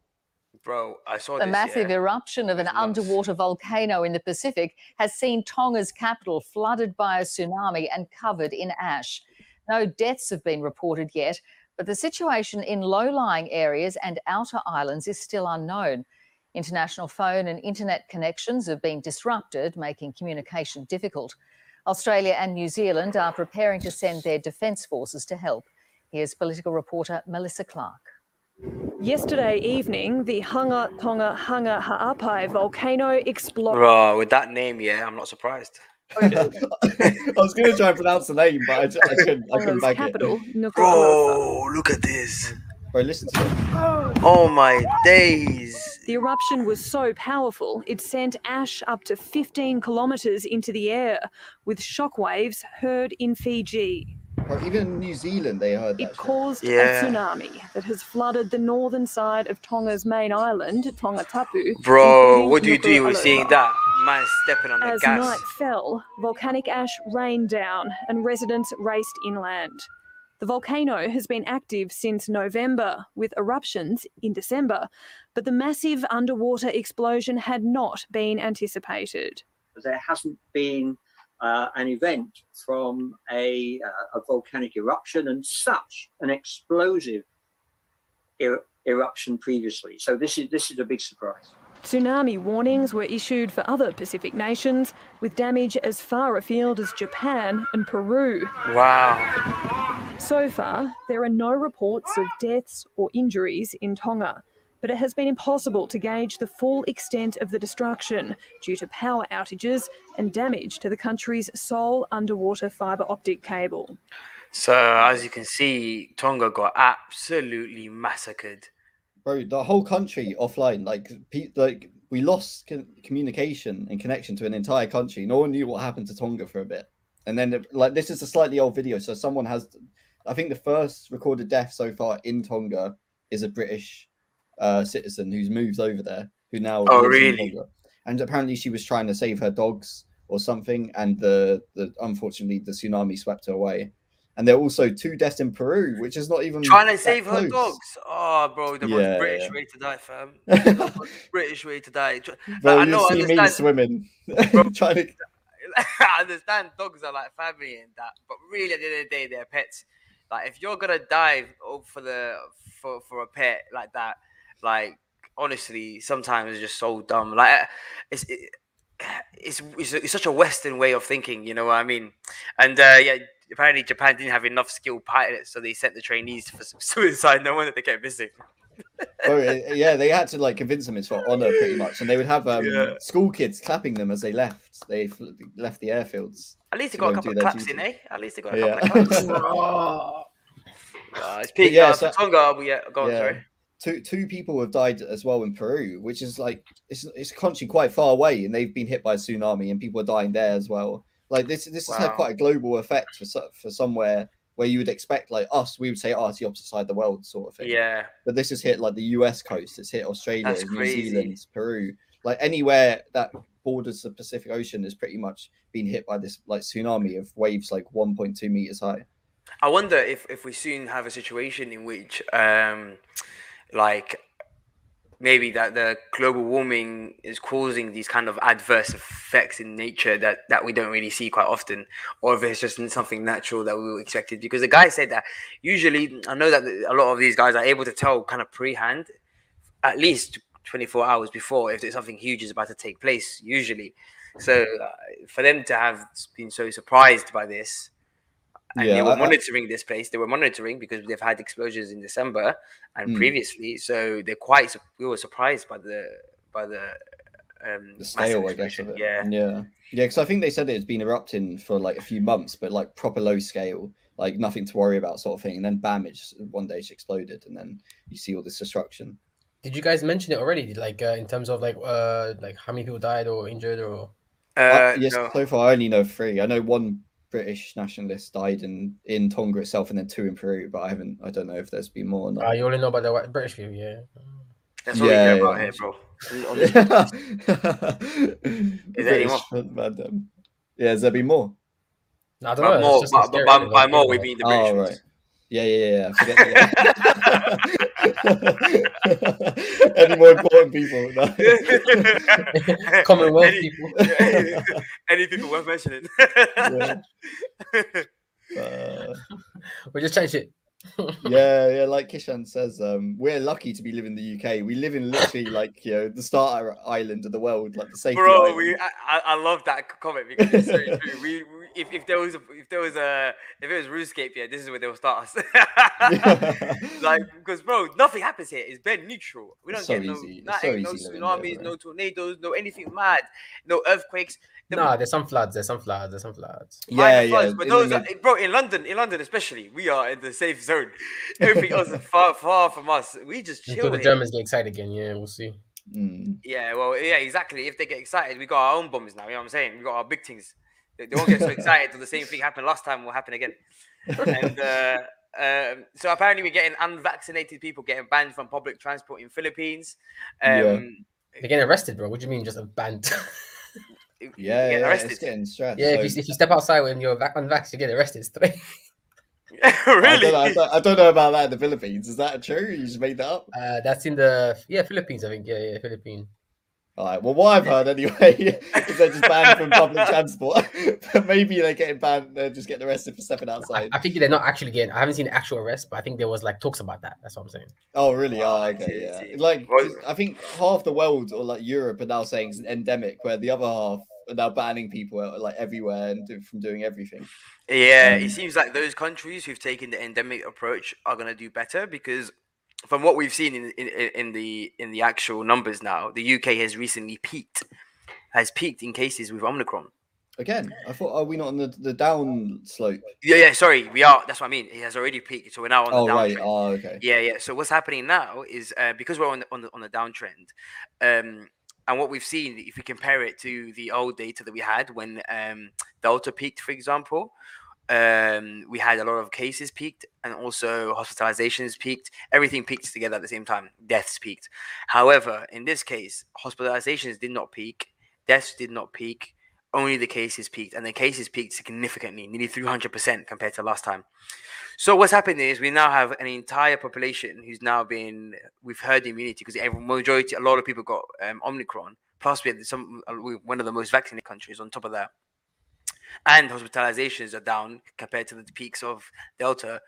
Bro, I saw The massive yeah. eruption of an nuts. underwater volcano in the Pacific has seen Tonga's capital flooded by a tsunami and covered in ash. No deaths have been reported yet, but the situation in low lying areas and outer islands is still unknown. International phone and internet connections have been disrupted, making communication difficult. Australia and New Zealand are preparing to send their defence forces to help. Here's political reporter Melissa Clark. Yesterday evening, the Hunga Tonga Hunga Ha'apai volcano exploded. Bro, with that name, yeah, I'm not surprised. I was going to try and pronounce the name, but I, ju- I couldn't. I couldn't Tonga's bag capital, it. Nuku'alofa. Bro, look at this. Bro, listen to it. Oh my days. The eruption was so powerful, it sent ash up to 15 kilometres into the air, with shockwaves heard in Fiji. Bro, even in New Zealand, they heard that. It caused Yeah. a tsunami that has flooded the northern side of Tonga's main island, Tongatapu. Bro, including what do you do with Nuku'alofa. seeing that? Man stepping on the As gas. night fell, volcanic ash rained down and residents raced inland. The volcano has been active since November, with eruptions in December, but the massive underwater explosion had not been anticipated. there hasn't been uh, an event from a, uh, a volcanic eruption and such an explosive er- eruption previously. So this is this is a big surprise. Tsunami warnings were issued for other Pacific nations, with damage as far afield as Japan and Peru. Wow. So far, there are no reports of deaths or injuries in Tonga, but it has been impossible to gauge the full extent of the destruction due to power outages and damage to the country's sole underwater fibre optic cable. So as you can see, Tonga got absolutely massacred. Bro, the whole country offline. Like, pe- like we lost con- communication and connection to an entire country. No one knew what happened to Tonga for a bit. And then, it- like, this is a slightly old video. So someone has, I think, the first recorded death so far in Tonga is a British uh, citizen who's moved over there, who now Oh, really? And apparently, she was trying to save her dogs or something, and the the unfortunately the tsunami swept her away. And there are also two deaths in Peru, which is not even Trying to save her dogs. Oh, bro, the Yeah, most British yeah. way to die, fam. British way to die. Bro, like, I know, see me understand. swimming, trying to. I understand dogs are like family and that, but really at the end of the day, they're pets. Like if you're gonna dive for the for for a pet like that, like honestly, sometimes it's just so dumb. Like uh, it's it, it's it's, it's such a Western way of thinking, you know what I mean? And uh, yeah, apparently Japan didn't have enough skilled pilots, so they sent the trainees for some suicide. No wonder they kept missing. Bro, uh, yeah, they had to like convince them it's for honor, pretty much, and they would have um, Yeah. school kids clapping them as they left. They fl- left the airfields. At least they got a couple of their claps in, duty. eh? At least they got a Yeah. couple of claps. Uh, it's peak. yeah, uh, so- Tonga, we uh, go on, Yeah. sorry. Two two people have died as well in Peru, which is like it's it's a country quite far away, and they've been hit by a tsunami, and people are dying there as well. Like this this has had quite a global effect for for somewhere where you would expect like us, we would say, oh, it's the opposite side of the world, sort of thing. Yeah. But this has hit like the US coast, it's hit Australia, That's New crazy. Zealand, Peru, like anywhere that borders the Pacific Ocean has pretty much been hit by this like tsunami of waves like 1.2 meters high. I wonder if if we soon have a situation in which um like maybe that the global warming is causing these kind of adverse effects in nature that that we don't really see quite often, or if it's just something natural that we expected. Because the guy said that usually, I know that a lot of these guys are able to tell kind of pre-hand, at least 24 hours before if there's something huge is about to take place. Usually, so uh, for them to have been so surprised by this and Yeah, they were I- I- monitoring this place. They were monitoring because they've had explosions in December and Mm. previously, so they're quite. We were surprised by the by the um the scale, I guess, of it. Yeah, yeah, yeah. Because I think they said it's been erupting for like a few months, but like proper low scale, like nothing to worry about, sort of thing. And then bam, it just one day it's exploded, and then you see all this destruction. Did you guys mention it already? Like uh, in terms of like uh like how many people died or injured or? Uh, Uh, yes, no. so far I only know three. I know one British nationalists died in in Tonga itself, and then two in Peru. But I haven't. I don't know if there's been more. Or not. Uh, you only know about the British view, yeah. That's all Yeah, we care about yeah. here, bro. On- on this podcast. Is there any more? Yeah, has there been more? No, I don't By know. more, just by, by, by more, we mean the British Oh right. Yeah, yeah, yeah. I forget. Any more important people? No. Commonwealth any, people. any people worth mentioning? Yeah. Uh, We're just chatting it. yeah, yeah. Like Kishan says, um, we're lucky to be living in the UK. We live in literally like you know the starter island of the world, like the safety Bro, island. we I, I I love that comment because it's so true. We, we if, if there was a, if there was a if it was RuneScape, yeah, this is where they will start us. like because bro, nothing happens here. It's bare neutral. We don't It's so get no easy. It's nothing, so no easy living tsunamis, here, bro. no tornadoes, no anything mad, no earthquakes. The Nah, there's some floods. There's some floods. There's some floods. minor yeah, floods, yeah. but those are, bro in London, in London especially, we are in the safe zone. Everything else is far, far from us. We just chill Until the. Germans get excited again, yeah, we'll see. Mm. Yeah, well, yeah, exactly. If they get excited, we got our own bombs now. You know what I'm saying? We got our big things. They, they won't get so excited till the same thing happened last time will happen again. And uh, um, so apparently, we're getting unvaccinated people getting banned from public transport in Philippines. Um, Yeah. They're getting arrested, bro. What do you mean just a banned? Yeah, yeah, arrested. it's getting stressed. yeah, if you, if you step outside when you're vac- unvaxxed, you get arrested straight. I don't, really? know, I, don't, I don't know about that in the Philippines. Is that true? You just made that up? Uh, that's in the yeah Philippines, I think. Yeah, yeah, Philippines. All right. Well, what I've heard anyway is they're just banned from public transport. but maybe they're getting banned. They're just getting arrested for stepping outside. I think they're not actually getting. I haven't seen actual arrest, but I think there was like talks about that. That's what I'm saying. Oh, really? Oh, Oh, okay. Yeah. Like, I think half the world or like Europe are now saying it's an endemic, where the other half are now banning people uh, like everywhere and do, from doing everything. Yeah, Um, it seems like those countries who've taken the endemic approach are going to do better because from what we've seen in, in in- the in the actual numbers now, the UK has recently peaked, has peaked in cases with Omicron. Again, I thought, are we not on the, the down slope? Yeah, yeah, sorry, we are. That's what I mean. It has already peaked, so we're now on the Oh, right. Oh, okay. Yeah, yeah. So what's happening now is uh, because we're on the, on the on the downtrend, um, and what we've seen, if we compare it to the old data that we had when um, Delta peaked, for example, um, we had a lot of cases peaked and also hospitalizations peaked. Everything peaked together at the same time. Deaths peaked. However, in this case, hospitalizations did not peak. Deaths did not peak. Only the cases peaked, and the cases peaked significantly, nearly 300% compared to last time. So what's happening is we now have an entire population who's now been we've herd immunity because every majority, a lot of people got um, Omicron. Plus, we had some uh, one of the most vaccinated countries. On top of that, and hospitalizations are down compared to the peaks of Delta.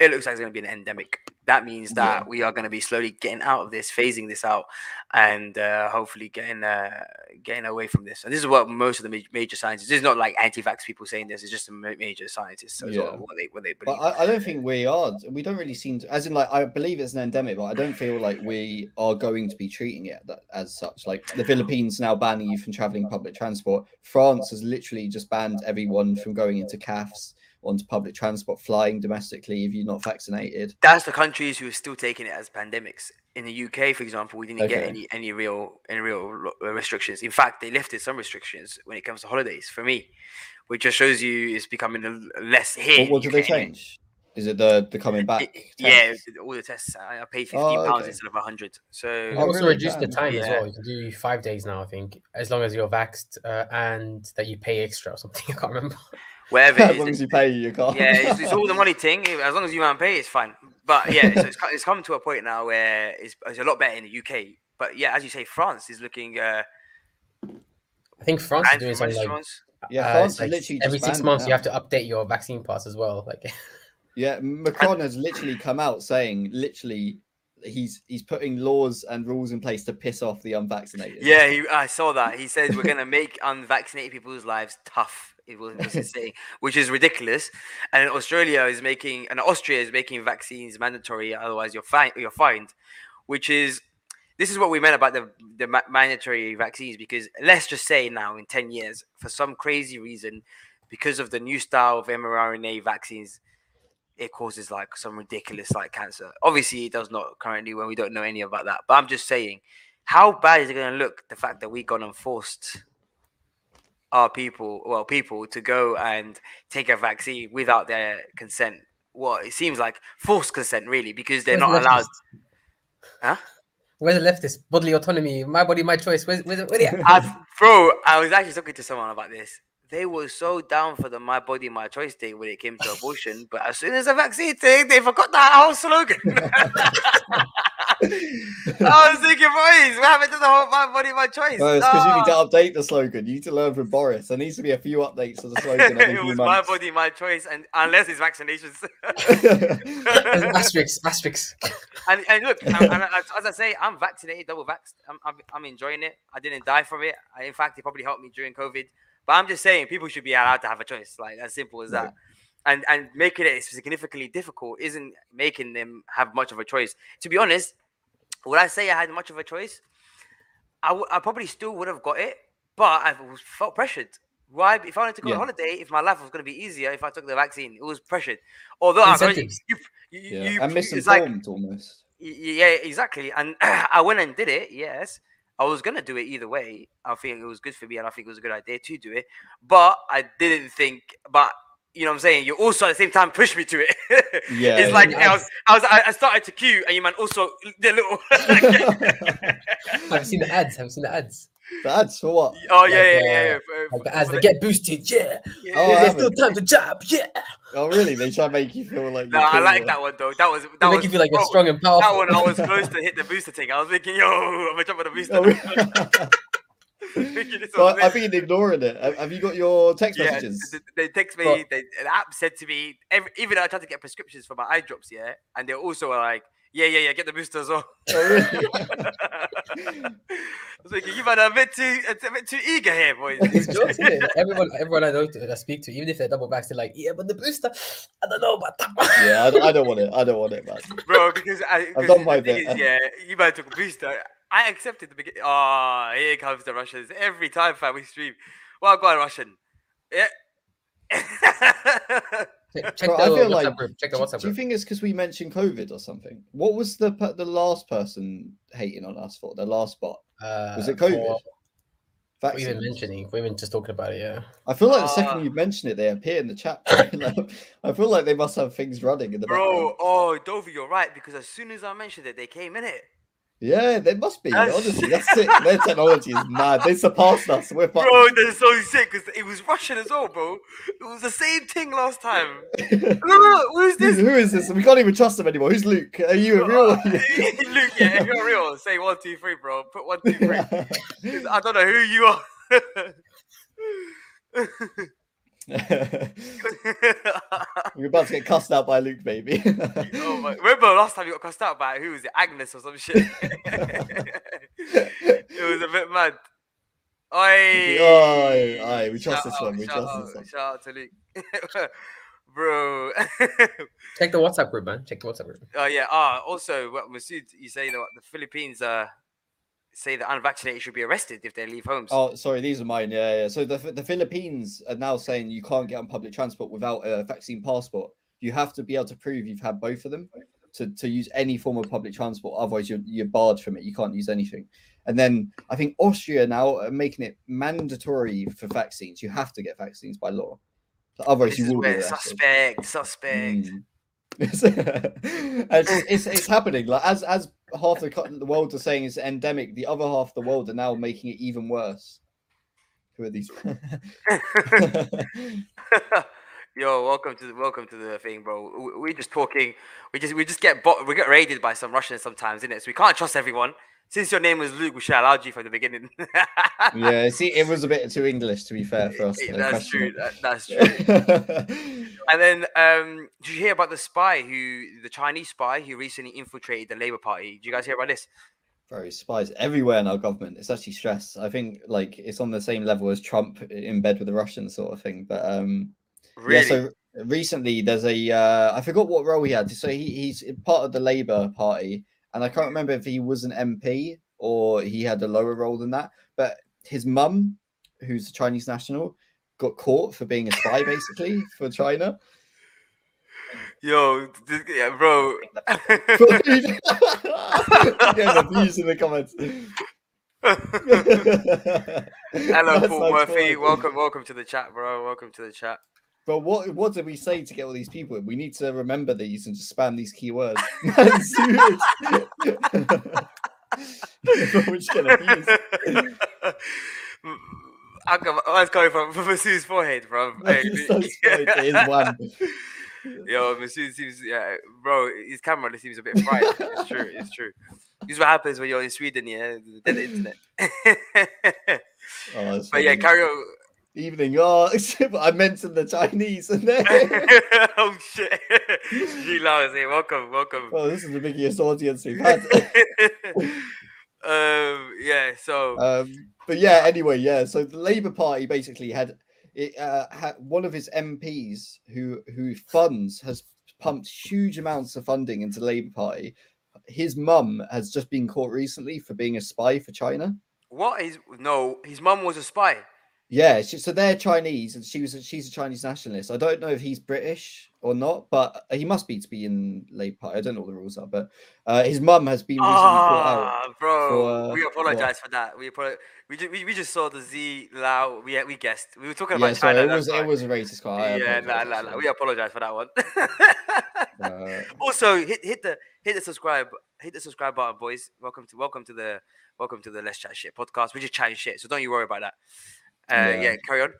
It looks like it's going to be an endemic. That means that Yeah. we are going to be slowly getting out of this, phasing this out, and uh, hopefully getting uh, getting away from this. And this is what most of the ma- major scientists. This is not like anti-vax people saying this. It's just the ma- major scientists. So Yeah. what what they what they But believe. I, I don't think we are. We don't really seem to, as in, like, I believe it's an endemic, but I don't feel like we are going to be treating it that, as such. Like, the Philippines now banning you from traveling public transport. France has literally just banned everyone from going into CAFs, onto public transport, flying domestically if you're not vaccinated. that's the countries who are still taking it as pandemics. In the UK, for example, we didn't get any any real any real uh, restrictions. In fact, they lifted some restrictions when it comes to holidays. For me, which just shows you it's becoming less here. What, what in did they change? Is it the the coming back? It- yeah, all the tests. I I paid fifteen Oh, pounds okay. instead of hundred. So They Oh, also really? reduced the Damn. time as well. You can do five days now, I think, as long as you're vaxxed uh, and that you pay extra or something. I can't remember. Wherever as is, long as you pay your car. yeah, it's, it's all the money thing. As long as you want to pay, it's fine. But yeah, so it's, co- it's come to a point now where it's, it's a lot better in the UK but yeah, as you say, France is looking. Uh, I think France is doing something like restaurants. Yeah, uh, France it's has like literally every six months it you have to update your vaccine pass as well. Like Yeah, Macron has literally come out saying literally he's he's putting laws and rules in place to piss off the unvaccinated. Yeah, he, I saw that. He says we're gonna make unvaccinated people's lives tough. It was, was his saying, which is ridiculous. And Australia is making, and Austria is making vaccines mandatory. Otherwise, you're fine. You're fined. Which is, this is what we meant about the the ma- mandatory vaccines. Because let's just say now, in ten years, for some crazy reason, because of the new style of mRNA vaccines, it causes like some ridiculous like cancer. Obviously, it does not currently when we don't know any about that. But I'm just saying, how bad is it going to look the fact that we gone and forced our people, well, people to go and take a vaccine without their consent? Well, it seems like forced consent, really, because they're Where's not the allowed. Huh? Where's the leftist? Bodily autonomy, my body, my choice. Where's, where's, where at? I, bro, I was actually talking to someone about this. They were so down for the "my body, my choice" thing when it came to abortion, but as soon as the vaccine thing, they forgot that whole slogan. I was thinking, boys, what happened to the whole "my body, my choice"? Well, it's because you need to update the slogan. You need to learn from Boris. There needs to be a few updates to the slogan every it few was my body, my choice, and unless it's vaccinations. asterisk, asterisk. and, and look, and, and as, as I say, I'm vaccinated, double vaxxed. I'm, I'm, I'm enjoying it. I didn't die from it. I, in fact, it probably helped me during COVID. But I'm just saying, people should be allowed to have a choice, like as simple as that. And and making it significantly difficult isn't making them have much of a choice. To be honest, would I say I had much of a choice? I, w- I probably still would have got it, but I was felt pressured. Why? If I wanted to go Yeah. on holiday, if my life was going to be easier if I took the vaccine, it was pressured. Although I you, you, Yeah, you- and it's like misinformed almost. Yeah, exactly. And I went and did it. Yes, I was gonna do it either way. I think it was good for me, and I think it was a good idea to do it. But I didn't think. But you know, what I'm saying you also at the same time pushed me to it. Yeah, it's like yeah. I was, I was, I I started to queue, and you man also the little. I've seen the ads. I've seen the ads. The ads for what? oh yeah, Like, yeah, uh, yeah. yeah, for- Like the for ads that get boosted. Yeah. yeah, Oh, There's still time to jab. Yeah. Oh, really? They try to make you feel like. No, I like that one though. That was They that make was you feel like you're strong and powerful. That one I was close to hit the booster thing. I was thinking, yo, I'm gonna jump on the booster. Oh, really? So I've been ignoring it. Have you got your text Yeah, messages? th- they text me. They, the app said to me, every, even though I tried to get prescriptions for my eye drops, yeah, and they also were like, yeah, yeah, yeah, get the booster as well. Oh, really? I was thinking, you man are a bit too, a bit too eager here, boys. Jokes. Everyone, everyone I know, to, I speak to, even if they're double vaxxed, they're like, yeah, but the booster, I don't know about that. yeah, I, don't- I don't want it. I don't want it, man. bro. Because I, I've 'cause done my thing bit. is, yeah, you man took a booster. I accepted the beginning. Oh, ah, here comes the Russians every time, fam. We stream. Well, go on, Russian. Yeah. Check, check Bro, the I feel WhatsApp like. group. Check the do, WhatsApp do you group. think it's because we mentioned COVID or something? What was the per- the last person hating on us for? The last bot Uh, was it COVID? for- for even Vaccines? mentioning, for even just talking about it, yeah. I feel like the Uh, second you mention it, they appear in the chat. Like, I feel like they must have things running in the background. Bro, oh, Dovi, you're right. Because as soon as I mentioned it, they came in it. Yeah, they must be. That's- Honestly, that's sick. Their technology is mad. They surpassed us. We're fucked. Bro, they're so sick because it was Russian as well, bro. It was the same thing last time. Look, look, who's this? Who is this? We can't even trust them anymore. Who's Luke? Are you a real? Uh, Luke, yeah, if you're real, say one, two, three, bro. Put one, two, I don't know who you are. We're about to get cussed out by Luke, baby. oh my, remember last time you got cussed out by who was it? Agnes or some shit. it was a bit mad. Oi, Oi, oi, we trust Shout this one, we trust out, this one. Shout out to Luke, bro. Check the WhatsApp group, man. Check the WhatsApp group. Oh yeah. Ah, also, what Masood, you say that the Philippines uh say that unvaccinated should be arrested if they leave homes. Oh, sorry, these are mine. Yeah, yeah. So the the Philippines are now saying you can't get on public transport without a vaccine passport. You have to be able to prove you've had both of them to, to use any form of public transport. Otherwise, you're you're barred from it. You can't use anything. And then I think Austria now are making it mandatory for vaccines. You have to get vaccines by law. So otherwise, this you will be arrested. suspect, suspect. Mm. it's, it's, it's, it's happening. Like as as half the, the world are saying it's endemic, the other half of the world are now making it even worse. Who are these? Yo, welcome to the welcome to the thing, bro. We, we just talking. We just we just get we get raided by some Russians sometimes, innit? So we can't trust everyone. Since your name was Luke, we should allowed you from the beginning. Yeah, see, it was a bit too English to be fair for us. that's true. That, that's true. and then, um, did you hear about the spy who, the Chinese spy who recently infiltrated the Labour Party? Did you guys hear about this? Bro, spies everywhere in our government. It's actually stress. I think like it's on the same level as Trump in bed with the Russians sort of thing. But um yeah, so recently there's a uh I forgot what role he had. So he, he's part of the Labour Party, and I can't remember if he was an MP or he had a lower role than that. But his mum, who's a Chinese national, got caught for being a spy basically for China. Yo, this, yeah, bro. Getting abused in the comments. Hello, Paul Murphy. Welcome, welcome to the chat, bro. Welcome to the chat. But what what did we say to get all these people? We need to remember these and just spam these keywords. We're just getting abused. How come? Oh, coming from from Masood's forehead, bro. It's so it is one. Yo, Masood seems, yeah, bro. His camera seems a bit fried. it's true. It's true. This is what happens when you're in Sweden, yeah. the internet. Oh, but yeah, carry on. Evening. Oh, I mentioned the Chinese and then. oh shit. G Lao is here. Welcome, welcome. well, this is the biggest audience we've had. um, yeah. So. Um, but yeah, anyway, yeah. So the Labour Party basically had it. Uh, had one of his MPs who who funds has pumped huge amounts of funding into the Labour Party. His mum has just been caught recently for being a spy for China. What is no? His mum was a spy. Yeah, she, so they're Chinese, and she was a, she's a Chinese nationalist. I don't know if he's British or not, but he must be to be in Labour Party. I don't know what the rules are, but uh, his mum has been recently Ah, bro, for, uh, we apologize for that. We apologize. We just, we, we just saw the Z Lao. We we guessed. We were talking Yeah, about sorry, China. it was it was a racist. I yeah, nah, nah, nah. We apologize for that one. Uh, also, hit hit the hit the subscribe hit the subscribe button, boys. Welcome to welcome to the welcome to the Let's Chat Shit podcast. We're just chatting shit, so don't you worry about that. Uh, yeah. Yeah. carry on.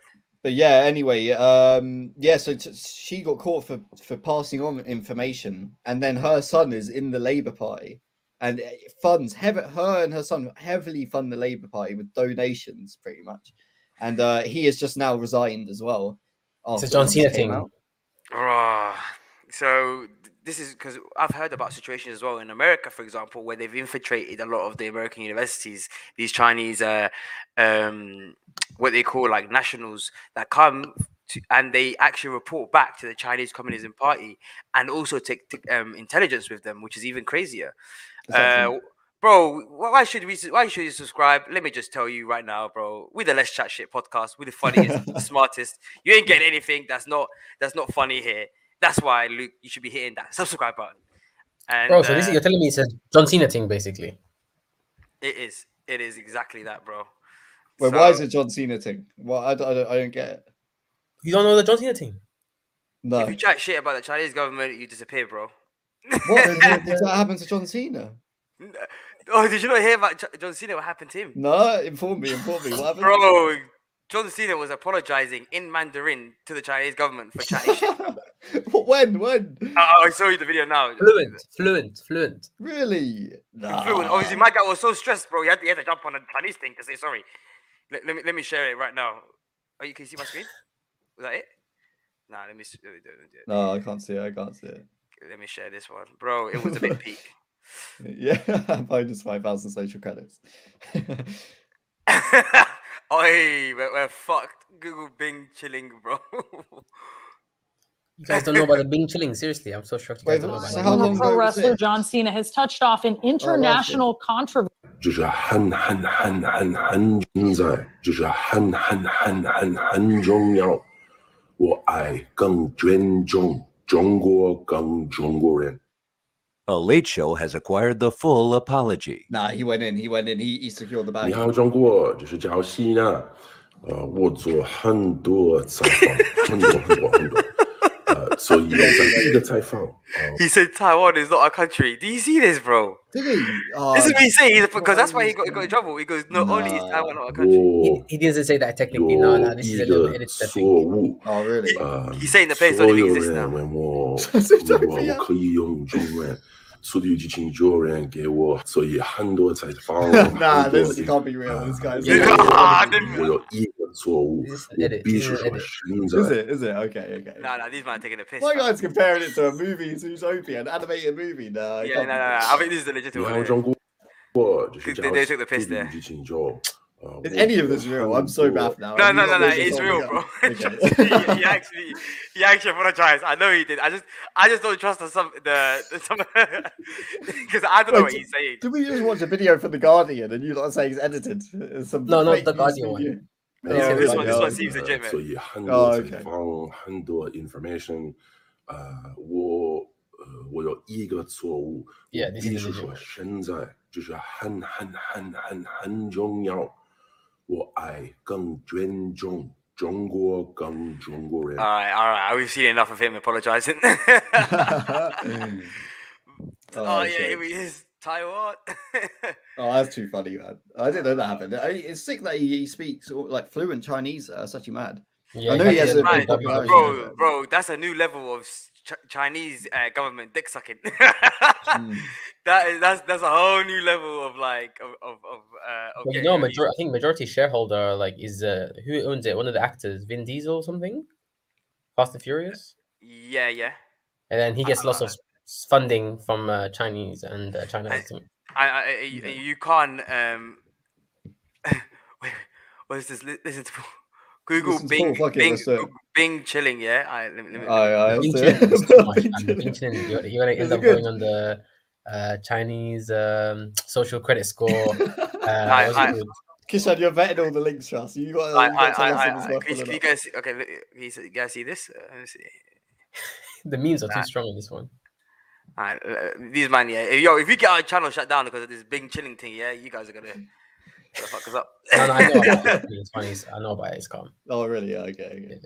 but yeah, anyway, um, yeah. So t- she got caught for for passing on information, and then her son is in the Labour Party, and funds heavy. Her and her son heavily fund the Labour Party with donations, pretty much, and uh, he has just now resigned as well. It's a after John Cena thing. out. Ah, so th- this is because I've heard about situations as well in America, for example, where they've infiltrated a lot of the American universities. These Chinese, uh, um, what they call like nationals that come to, and they actually report back to the Chinese Communism Party and also take, take um, intelligence with them, which is even crazier. Exactly. Uh, bro, why should we? Why should you subscribe? Let me just tell you right now, bro. We're the Let's Chat Shit podcast. We're the funniest, the smartest. You ain't getting anything that's not that's not funny here. That's why, Luke, you should be hitting that subscribe button. And Bro, so this is, uh, you're telling me it's a John Cena thing, basically. it is. It is exactly that, bro. Wait, why is it John Cena thing? Well, I, don't- I, don't, I don't get it. You don't know the John Cena thing? No. If you chat shit about the Chinese government, you disappear, bro. What did, did that happen to John Cena? Oh, did you not hear about John Cena? What happened to him? No, inform me, inform me. What happened? Bro, John Cena was apologizing in Mandarin to the Chinese government for chatting shit. when? When? Oh, I saw you the video now. Fluent, fluent, fluent. Really? Nah. Fluent. Obviously, my guy was so stressed, bro. He had, to, he had to jump on a Chinese thing to say sorry. Let, let me let me share it right now. Oh, you can see my screen. Was that it? Nah, let me. s- uh, do it, do it. No, I can't see it. I can't see it. Let me share this one, bro. It was a bit peak. Yeah, minus 5,000 social credits. Oi, we're, we're fucked. Google Bing chilling, bro. You guys don't know about the Bing Chilling. Seriously, I'm so shocked. You guys Wait, don't know about so it. how long Former pro ago was wrestler it? John Cena has touched off an international controversy. 就是很很很很很存在，就是很很很很很重要。我爱更尊重中国，更中国人。 A late show has acquired the full apology. Nah, he went in. He went in. He, he secured the bag. 你好，中国，这是赵西呢。呃，我做很多采访，很多很多很多。 呃， 所以在第一个采访， He said Taiwan is not a country. Do you see this, bro? Did he? Oh, this is what he's saying. He's, because that's why he got, he got in trouble. He goes, not only is Taiwan not a country. 我 He doesn't say that technically. No, no, this is 一 a little 个 edit that 错 thing. 误。 Oh, really? 呃， He's saying the place 所 don't 有 even exist 人 now. 问我，如果我可以用中文，速度与激情就有人给我，所以很多采访， nah, 很多 this can't be real. This guy's. 我有一 is it? Is it? Okay, okay. No, no, these men taking a piss. My guy's comparing it to a movie, Zootopia, an animated movie. No, yeah, no, no, no. I think this is the legitimate one. Jungle. What? They, they took the piss there. Uh, is any of this real? I'm so baffled now. No, no, no, no, it's real, bro. he, he actually, he actually apologized. I know he did. I just, I just don't trust the some the because I don't know what he's saying. Did we just watch a video from the Guardian and you not saying it's edited? It's some no, not the Guardian video. one. video. This- Oh, this okay, one- this oh, one okay. seems legitimate. 所以很 Oh, 多 okay. 采访，很多 information，呃，我呃，我有一个错误， Yeah, 我 this 必 is 须 legit. 说现在就是很很很很很重要，我爱更尊重中国，更中国人 All。right, all right. We've seen enough of him apologizing. Oh, oh yeah, shit. here he is. Taiwan. Oh, that's too funny, man. I didn't know that happened. I- It's sick that he, he speaks like fluent Chinese. Uh, such a mad. Yeah, I know he has a Right, bro, bro, that's a new level of Ch- Chinese uh, government dick sucking. Hmm. That is that's that's a whole new level of like of of, of uh of Well, you know, money. major- I think majority shareholder like is uh who owns it? One of the actors, Vin Diesel or something. Fast and Furious, Yeah, yeah. and then he gets lots of Uh, s- funding from uh, Chinese and uh, China. I. I, I, I you, you can't um what is this? Li- Listen to Google Listen to Bing Paul, fuck Bing, let's do it. Google Bing chilling. Yeah, I let me, let me, Aye, aye, Bing Chilling it. is too much, man. Bing Chilling, you're, you're gonna end up good? going on the uh, Chinese um, social credit score. Uh, I- I- called? Kishan, you're vetting all the links, trust. You got. I, you I, got to tell us I, I, worth can you- you guys see- okay? look, You you guys see this? Uh, let me see. the memes are Nah. too strong in this one. Uh, these man, yeah. Yo, if we get our channel shut down because of this Bing chilling thing, yeah, you guys are gonna, gonna fuck us up. no, no, I know about it. It's funny. I know about it. It's calm. Oh, really? Yeah, okay. okay.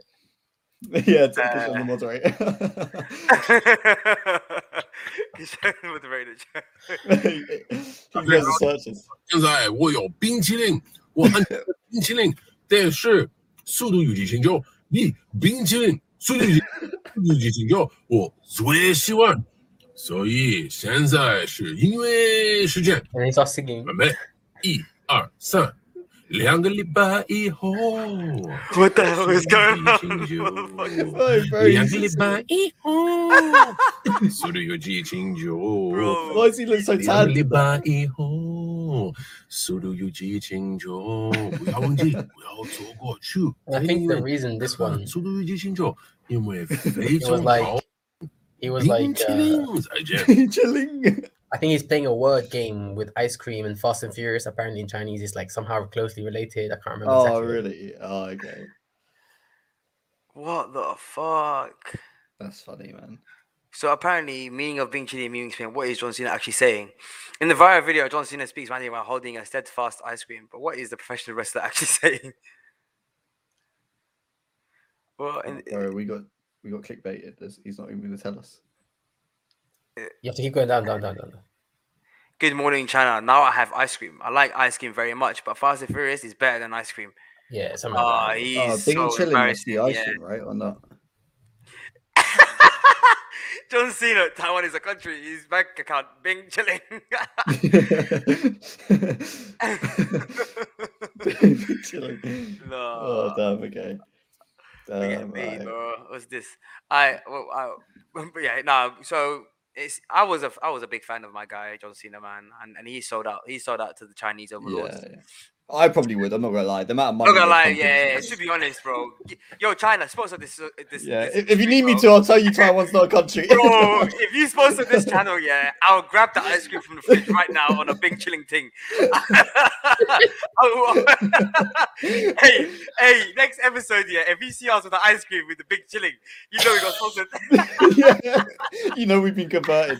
Yeah, yeah take uh, on the moderator. He's the moderator. he goes to searches. 现在我有冰淇淋，我很冰淇淋，但是《速度与激情》就你冰淇淋，《速度与激情》就我最喜欢。所以现在是音乐时间。 And he starts singing. 准备，一二三，两个礼拜以后。 What the hell is going on? 两个礼拜以后，速度与激情九。 Why does he look so 两个礼 tan? 拜以后，速度与激情九，不要忘记，不要错过去。 I think the reason this one 速度与激情九，因为 it 非 was 常 like 好。 he was like, uh. I think he's playing a word game with ice cream and Fast and Furious. Apparently, in Chinese, it's like somehow closely related. I can't remember. Oh, exactly. really? Oh, okay. What the fuck? That's funny, man. So apparently, meaning of being chilly, meaning Spain. What is John Cena actually saying? In the viral video, John Cena speaks mainly while holding a steadfast ice cream. But what is the professional wrestler actually saying? Well, in, oh, sorry, we got we got clickbaited. There's, he's not even going to tell us. You have to keep going down, down, down, down. down. Good morning, China. Now I have ice cream. I like ice cream very much, but Fast and Furious is better than ice cream. Yeah, something Ah, like that. he's Oh, Bing so Chilling must be embarrassing, ice cream, right? Or not? John Cena, Taiwan is a country. His bank account, Bing chilling. Chilling. no. Oh, damn. Okay. Forget Damn, me, bro. What's this? I well, I, but yeah, no. So it's I was a I was a big fan of my guy John Cena, man, and, and he sold out. He sold out to the Chinese overlords. Yeah, yeah. I probably would. I'm not gonna lie. The amount of money. I'm not gonna lie, yeah, yeah, To be honest, bro. Yo, China, sponsor this. uh, this Yeah. this If, if you need me to, I'll tell you Taiwan's not a country. Bro, if you sponsor this channel, yeah, I'll grab the ice cream from the fridge right now on a Bing chilling thing. Hey, hey, next episode, yeah, if you see us with the ice cream with the Bing chilling, you know we got sponsored. yeah. You know we've been converted.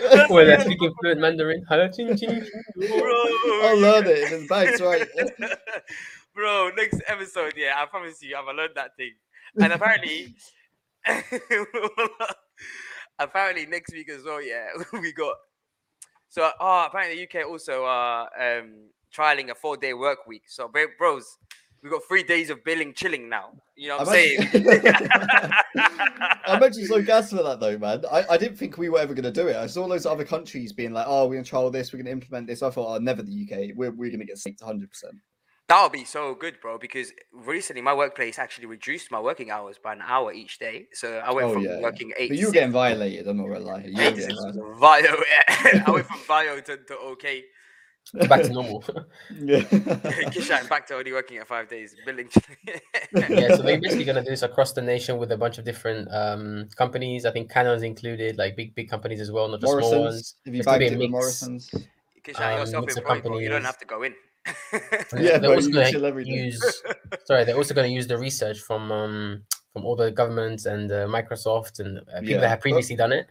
Well, they're speaking fluent Mandarin. Hello, ching ching. I'll learn it if it's bags right. Bro, next episode, yeah, I promise you, I've learned that thing. And apparently, apparently next week as well. Yeah, we got. So oh, apparently the UK also are um, trialing a four-day work week. So bros, we got three days of billing chilling now. You know what I'm, I'm saying? I'm actually so gassed for that though, man. I, I didn't think we were ever going to do it. I saw those other countries being like, "Oh, we're going to trial this. We're going to implement this." I thought, "Oh, never the UK. We're we're going to get synced 100." percent That would be so good, bro. Because recently my workplace actually reduced my working hours by an hour each day. So I went Oh from yeah, working eight. but you were six. getting violated. I'm not gonna lie. You were getting violated. yeah. I went from Vio to, to OK. Back to normal. Yeah. Kishan back to only working at five days, billing. yeah, so they're basically gonna do this across the nation with a bunch of different um companies. I think Canon's included, like big big companies as well, not just small Morrison's. ones. Have you It's gonna be it. Morrison's? Kishan, you're Um, mix self-employed, bro. You don't have to go in. Yeah, they're also gonna chill every day. use. sorry, they're also going to use the research from um from all the governments and uh, Microsoft and uh, people Yeah, that have but- previously done it,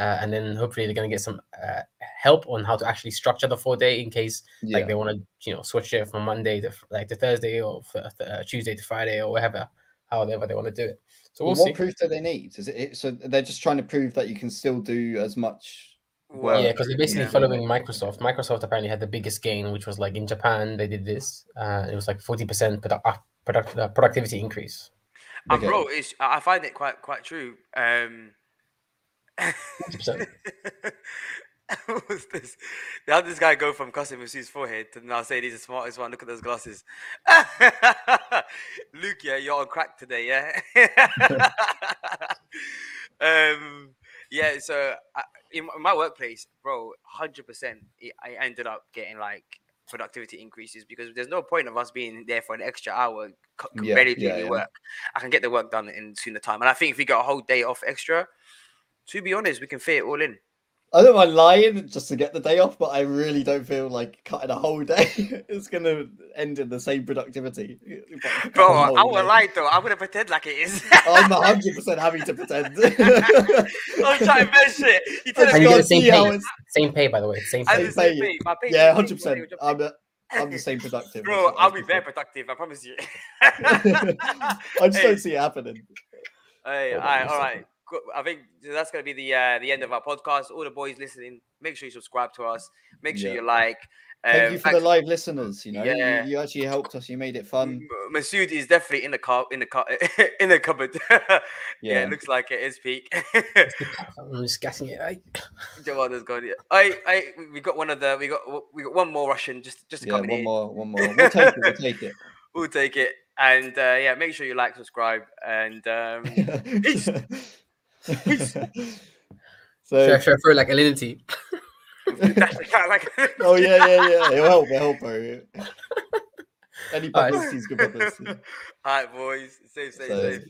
uh, and then hopefully they're going to get some uh, help on how to actually structure the four day in case Yeah. like they want to you know switch it from Monday to like to Thursday or f- uh, Tuesday to Friday or whatever, however they want to do it. So Well, we'll what see. proof do they need? Is it, it so they're just trying to prove that you can still do as much work? yeah, because they're basically Yeah. following Microsoft. Microsoft apparently had the biggest gain, which was like in Japan they did this. Uh, it was like forty percent produ- uh, product, uh, productivity increase. And Okay. bro, it's, I I find it quite quite true. Um, 100%. what's this? They had this guy go from customer his forehead to now saying he's the smartest one. Look at those glasses. Luke, yeah, you're on crack today, yeah. um, yeah. So I, in my- workplace, bro, hundred percent, I ended up getting like productivity increases because there's no point of us being there for an extra hour, c- Yeah, barely yeah, doing yeah. work. I can get the work done in sooner time, and I think if we got a whole day off extra, to be honest, we can fit it all in. I don't mind lying just to get the day off, but I really don't feel like cutting a whole day is gonna end in the same productivity. Cut Bro, I won't lie though. I'm gonna pretend like it is. I'm hundred percent happy to pretend. I'm trying to measure it. You tell And me you get the same pay. it's- Same pay, by the way. Same pay. Same pay. pay. My pay yeah, is hundred the percent. same, I'm a, I'm the same productive. Bro, as I'll be very productive. I promise you. I just Hey. don't see it happening. Hey, Hold all on right, a all right. Second. Good. I think that's gonna be the uh, the end of our podcast. All the boys listening, make sure you subscribe to us. Make sure Yeah. you like. Thank Um, you for the live listeners. You know, Yeah. you, actually helped us. You made it fun. M- Masood is definitely in the car in the car in the cupboard. yeah. Yeah. it looks like it is peak. I'm just guessing it. Right? Jawada's gone. Yeah. I, I, we got one of the, we got, we got one more Russian just, just to Yeah, come in one here. more, one more. We'll take it. We'll take it. We'll take it. And uh, yeah, make sure you like, subscribe, and um, peace. Peace. So, Should I, should I throw like alinity? like, oh yeah, yeah, yeah. It'll help. It'll help, bro. Any Alright. publicity is good publicity. All right, boys. Safe, safe, So- safe.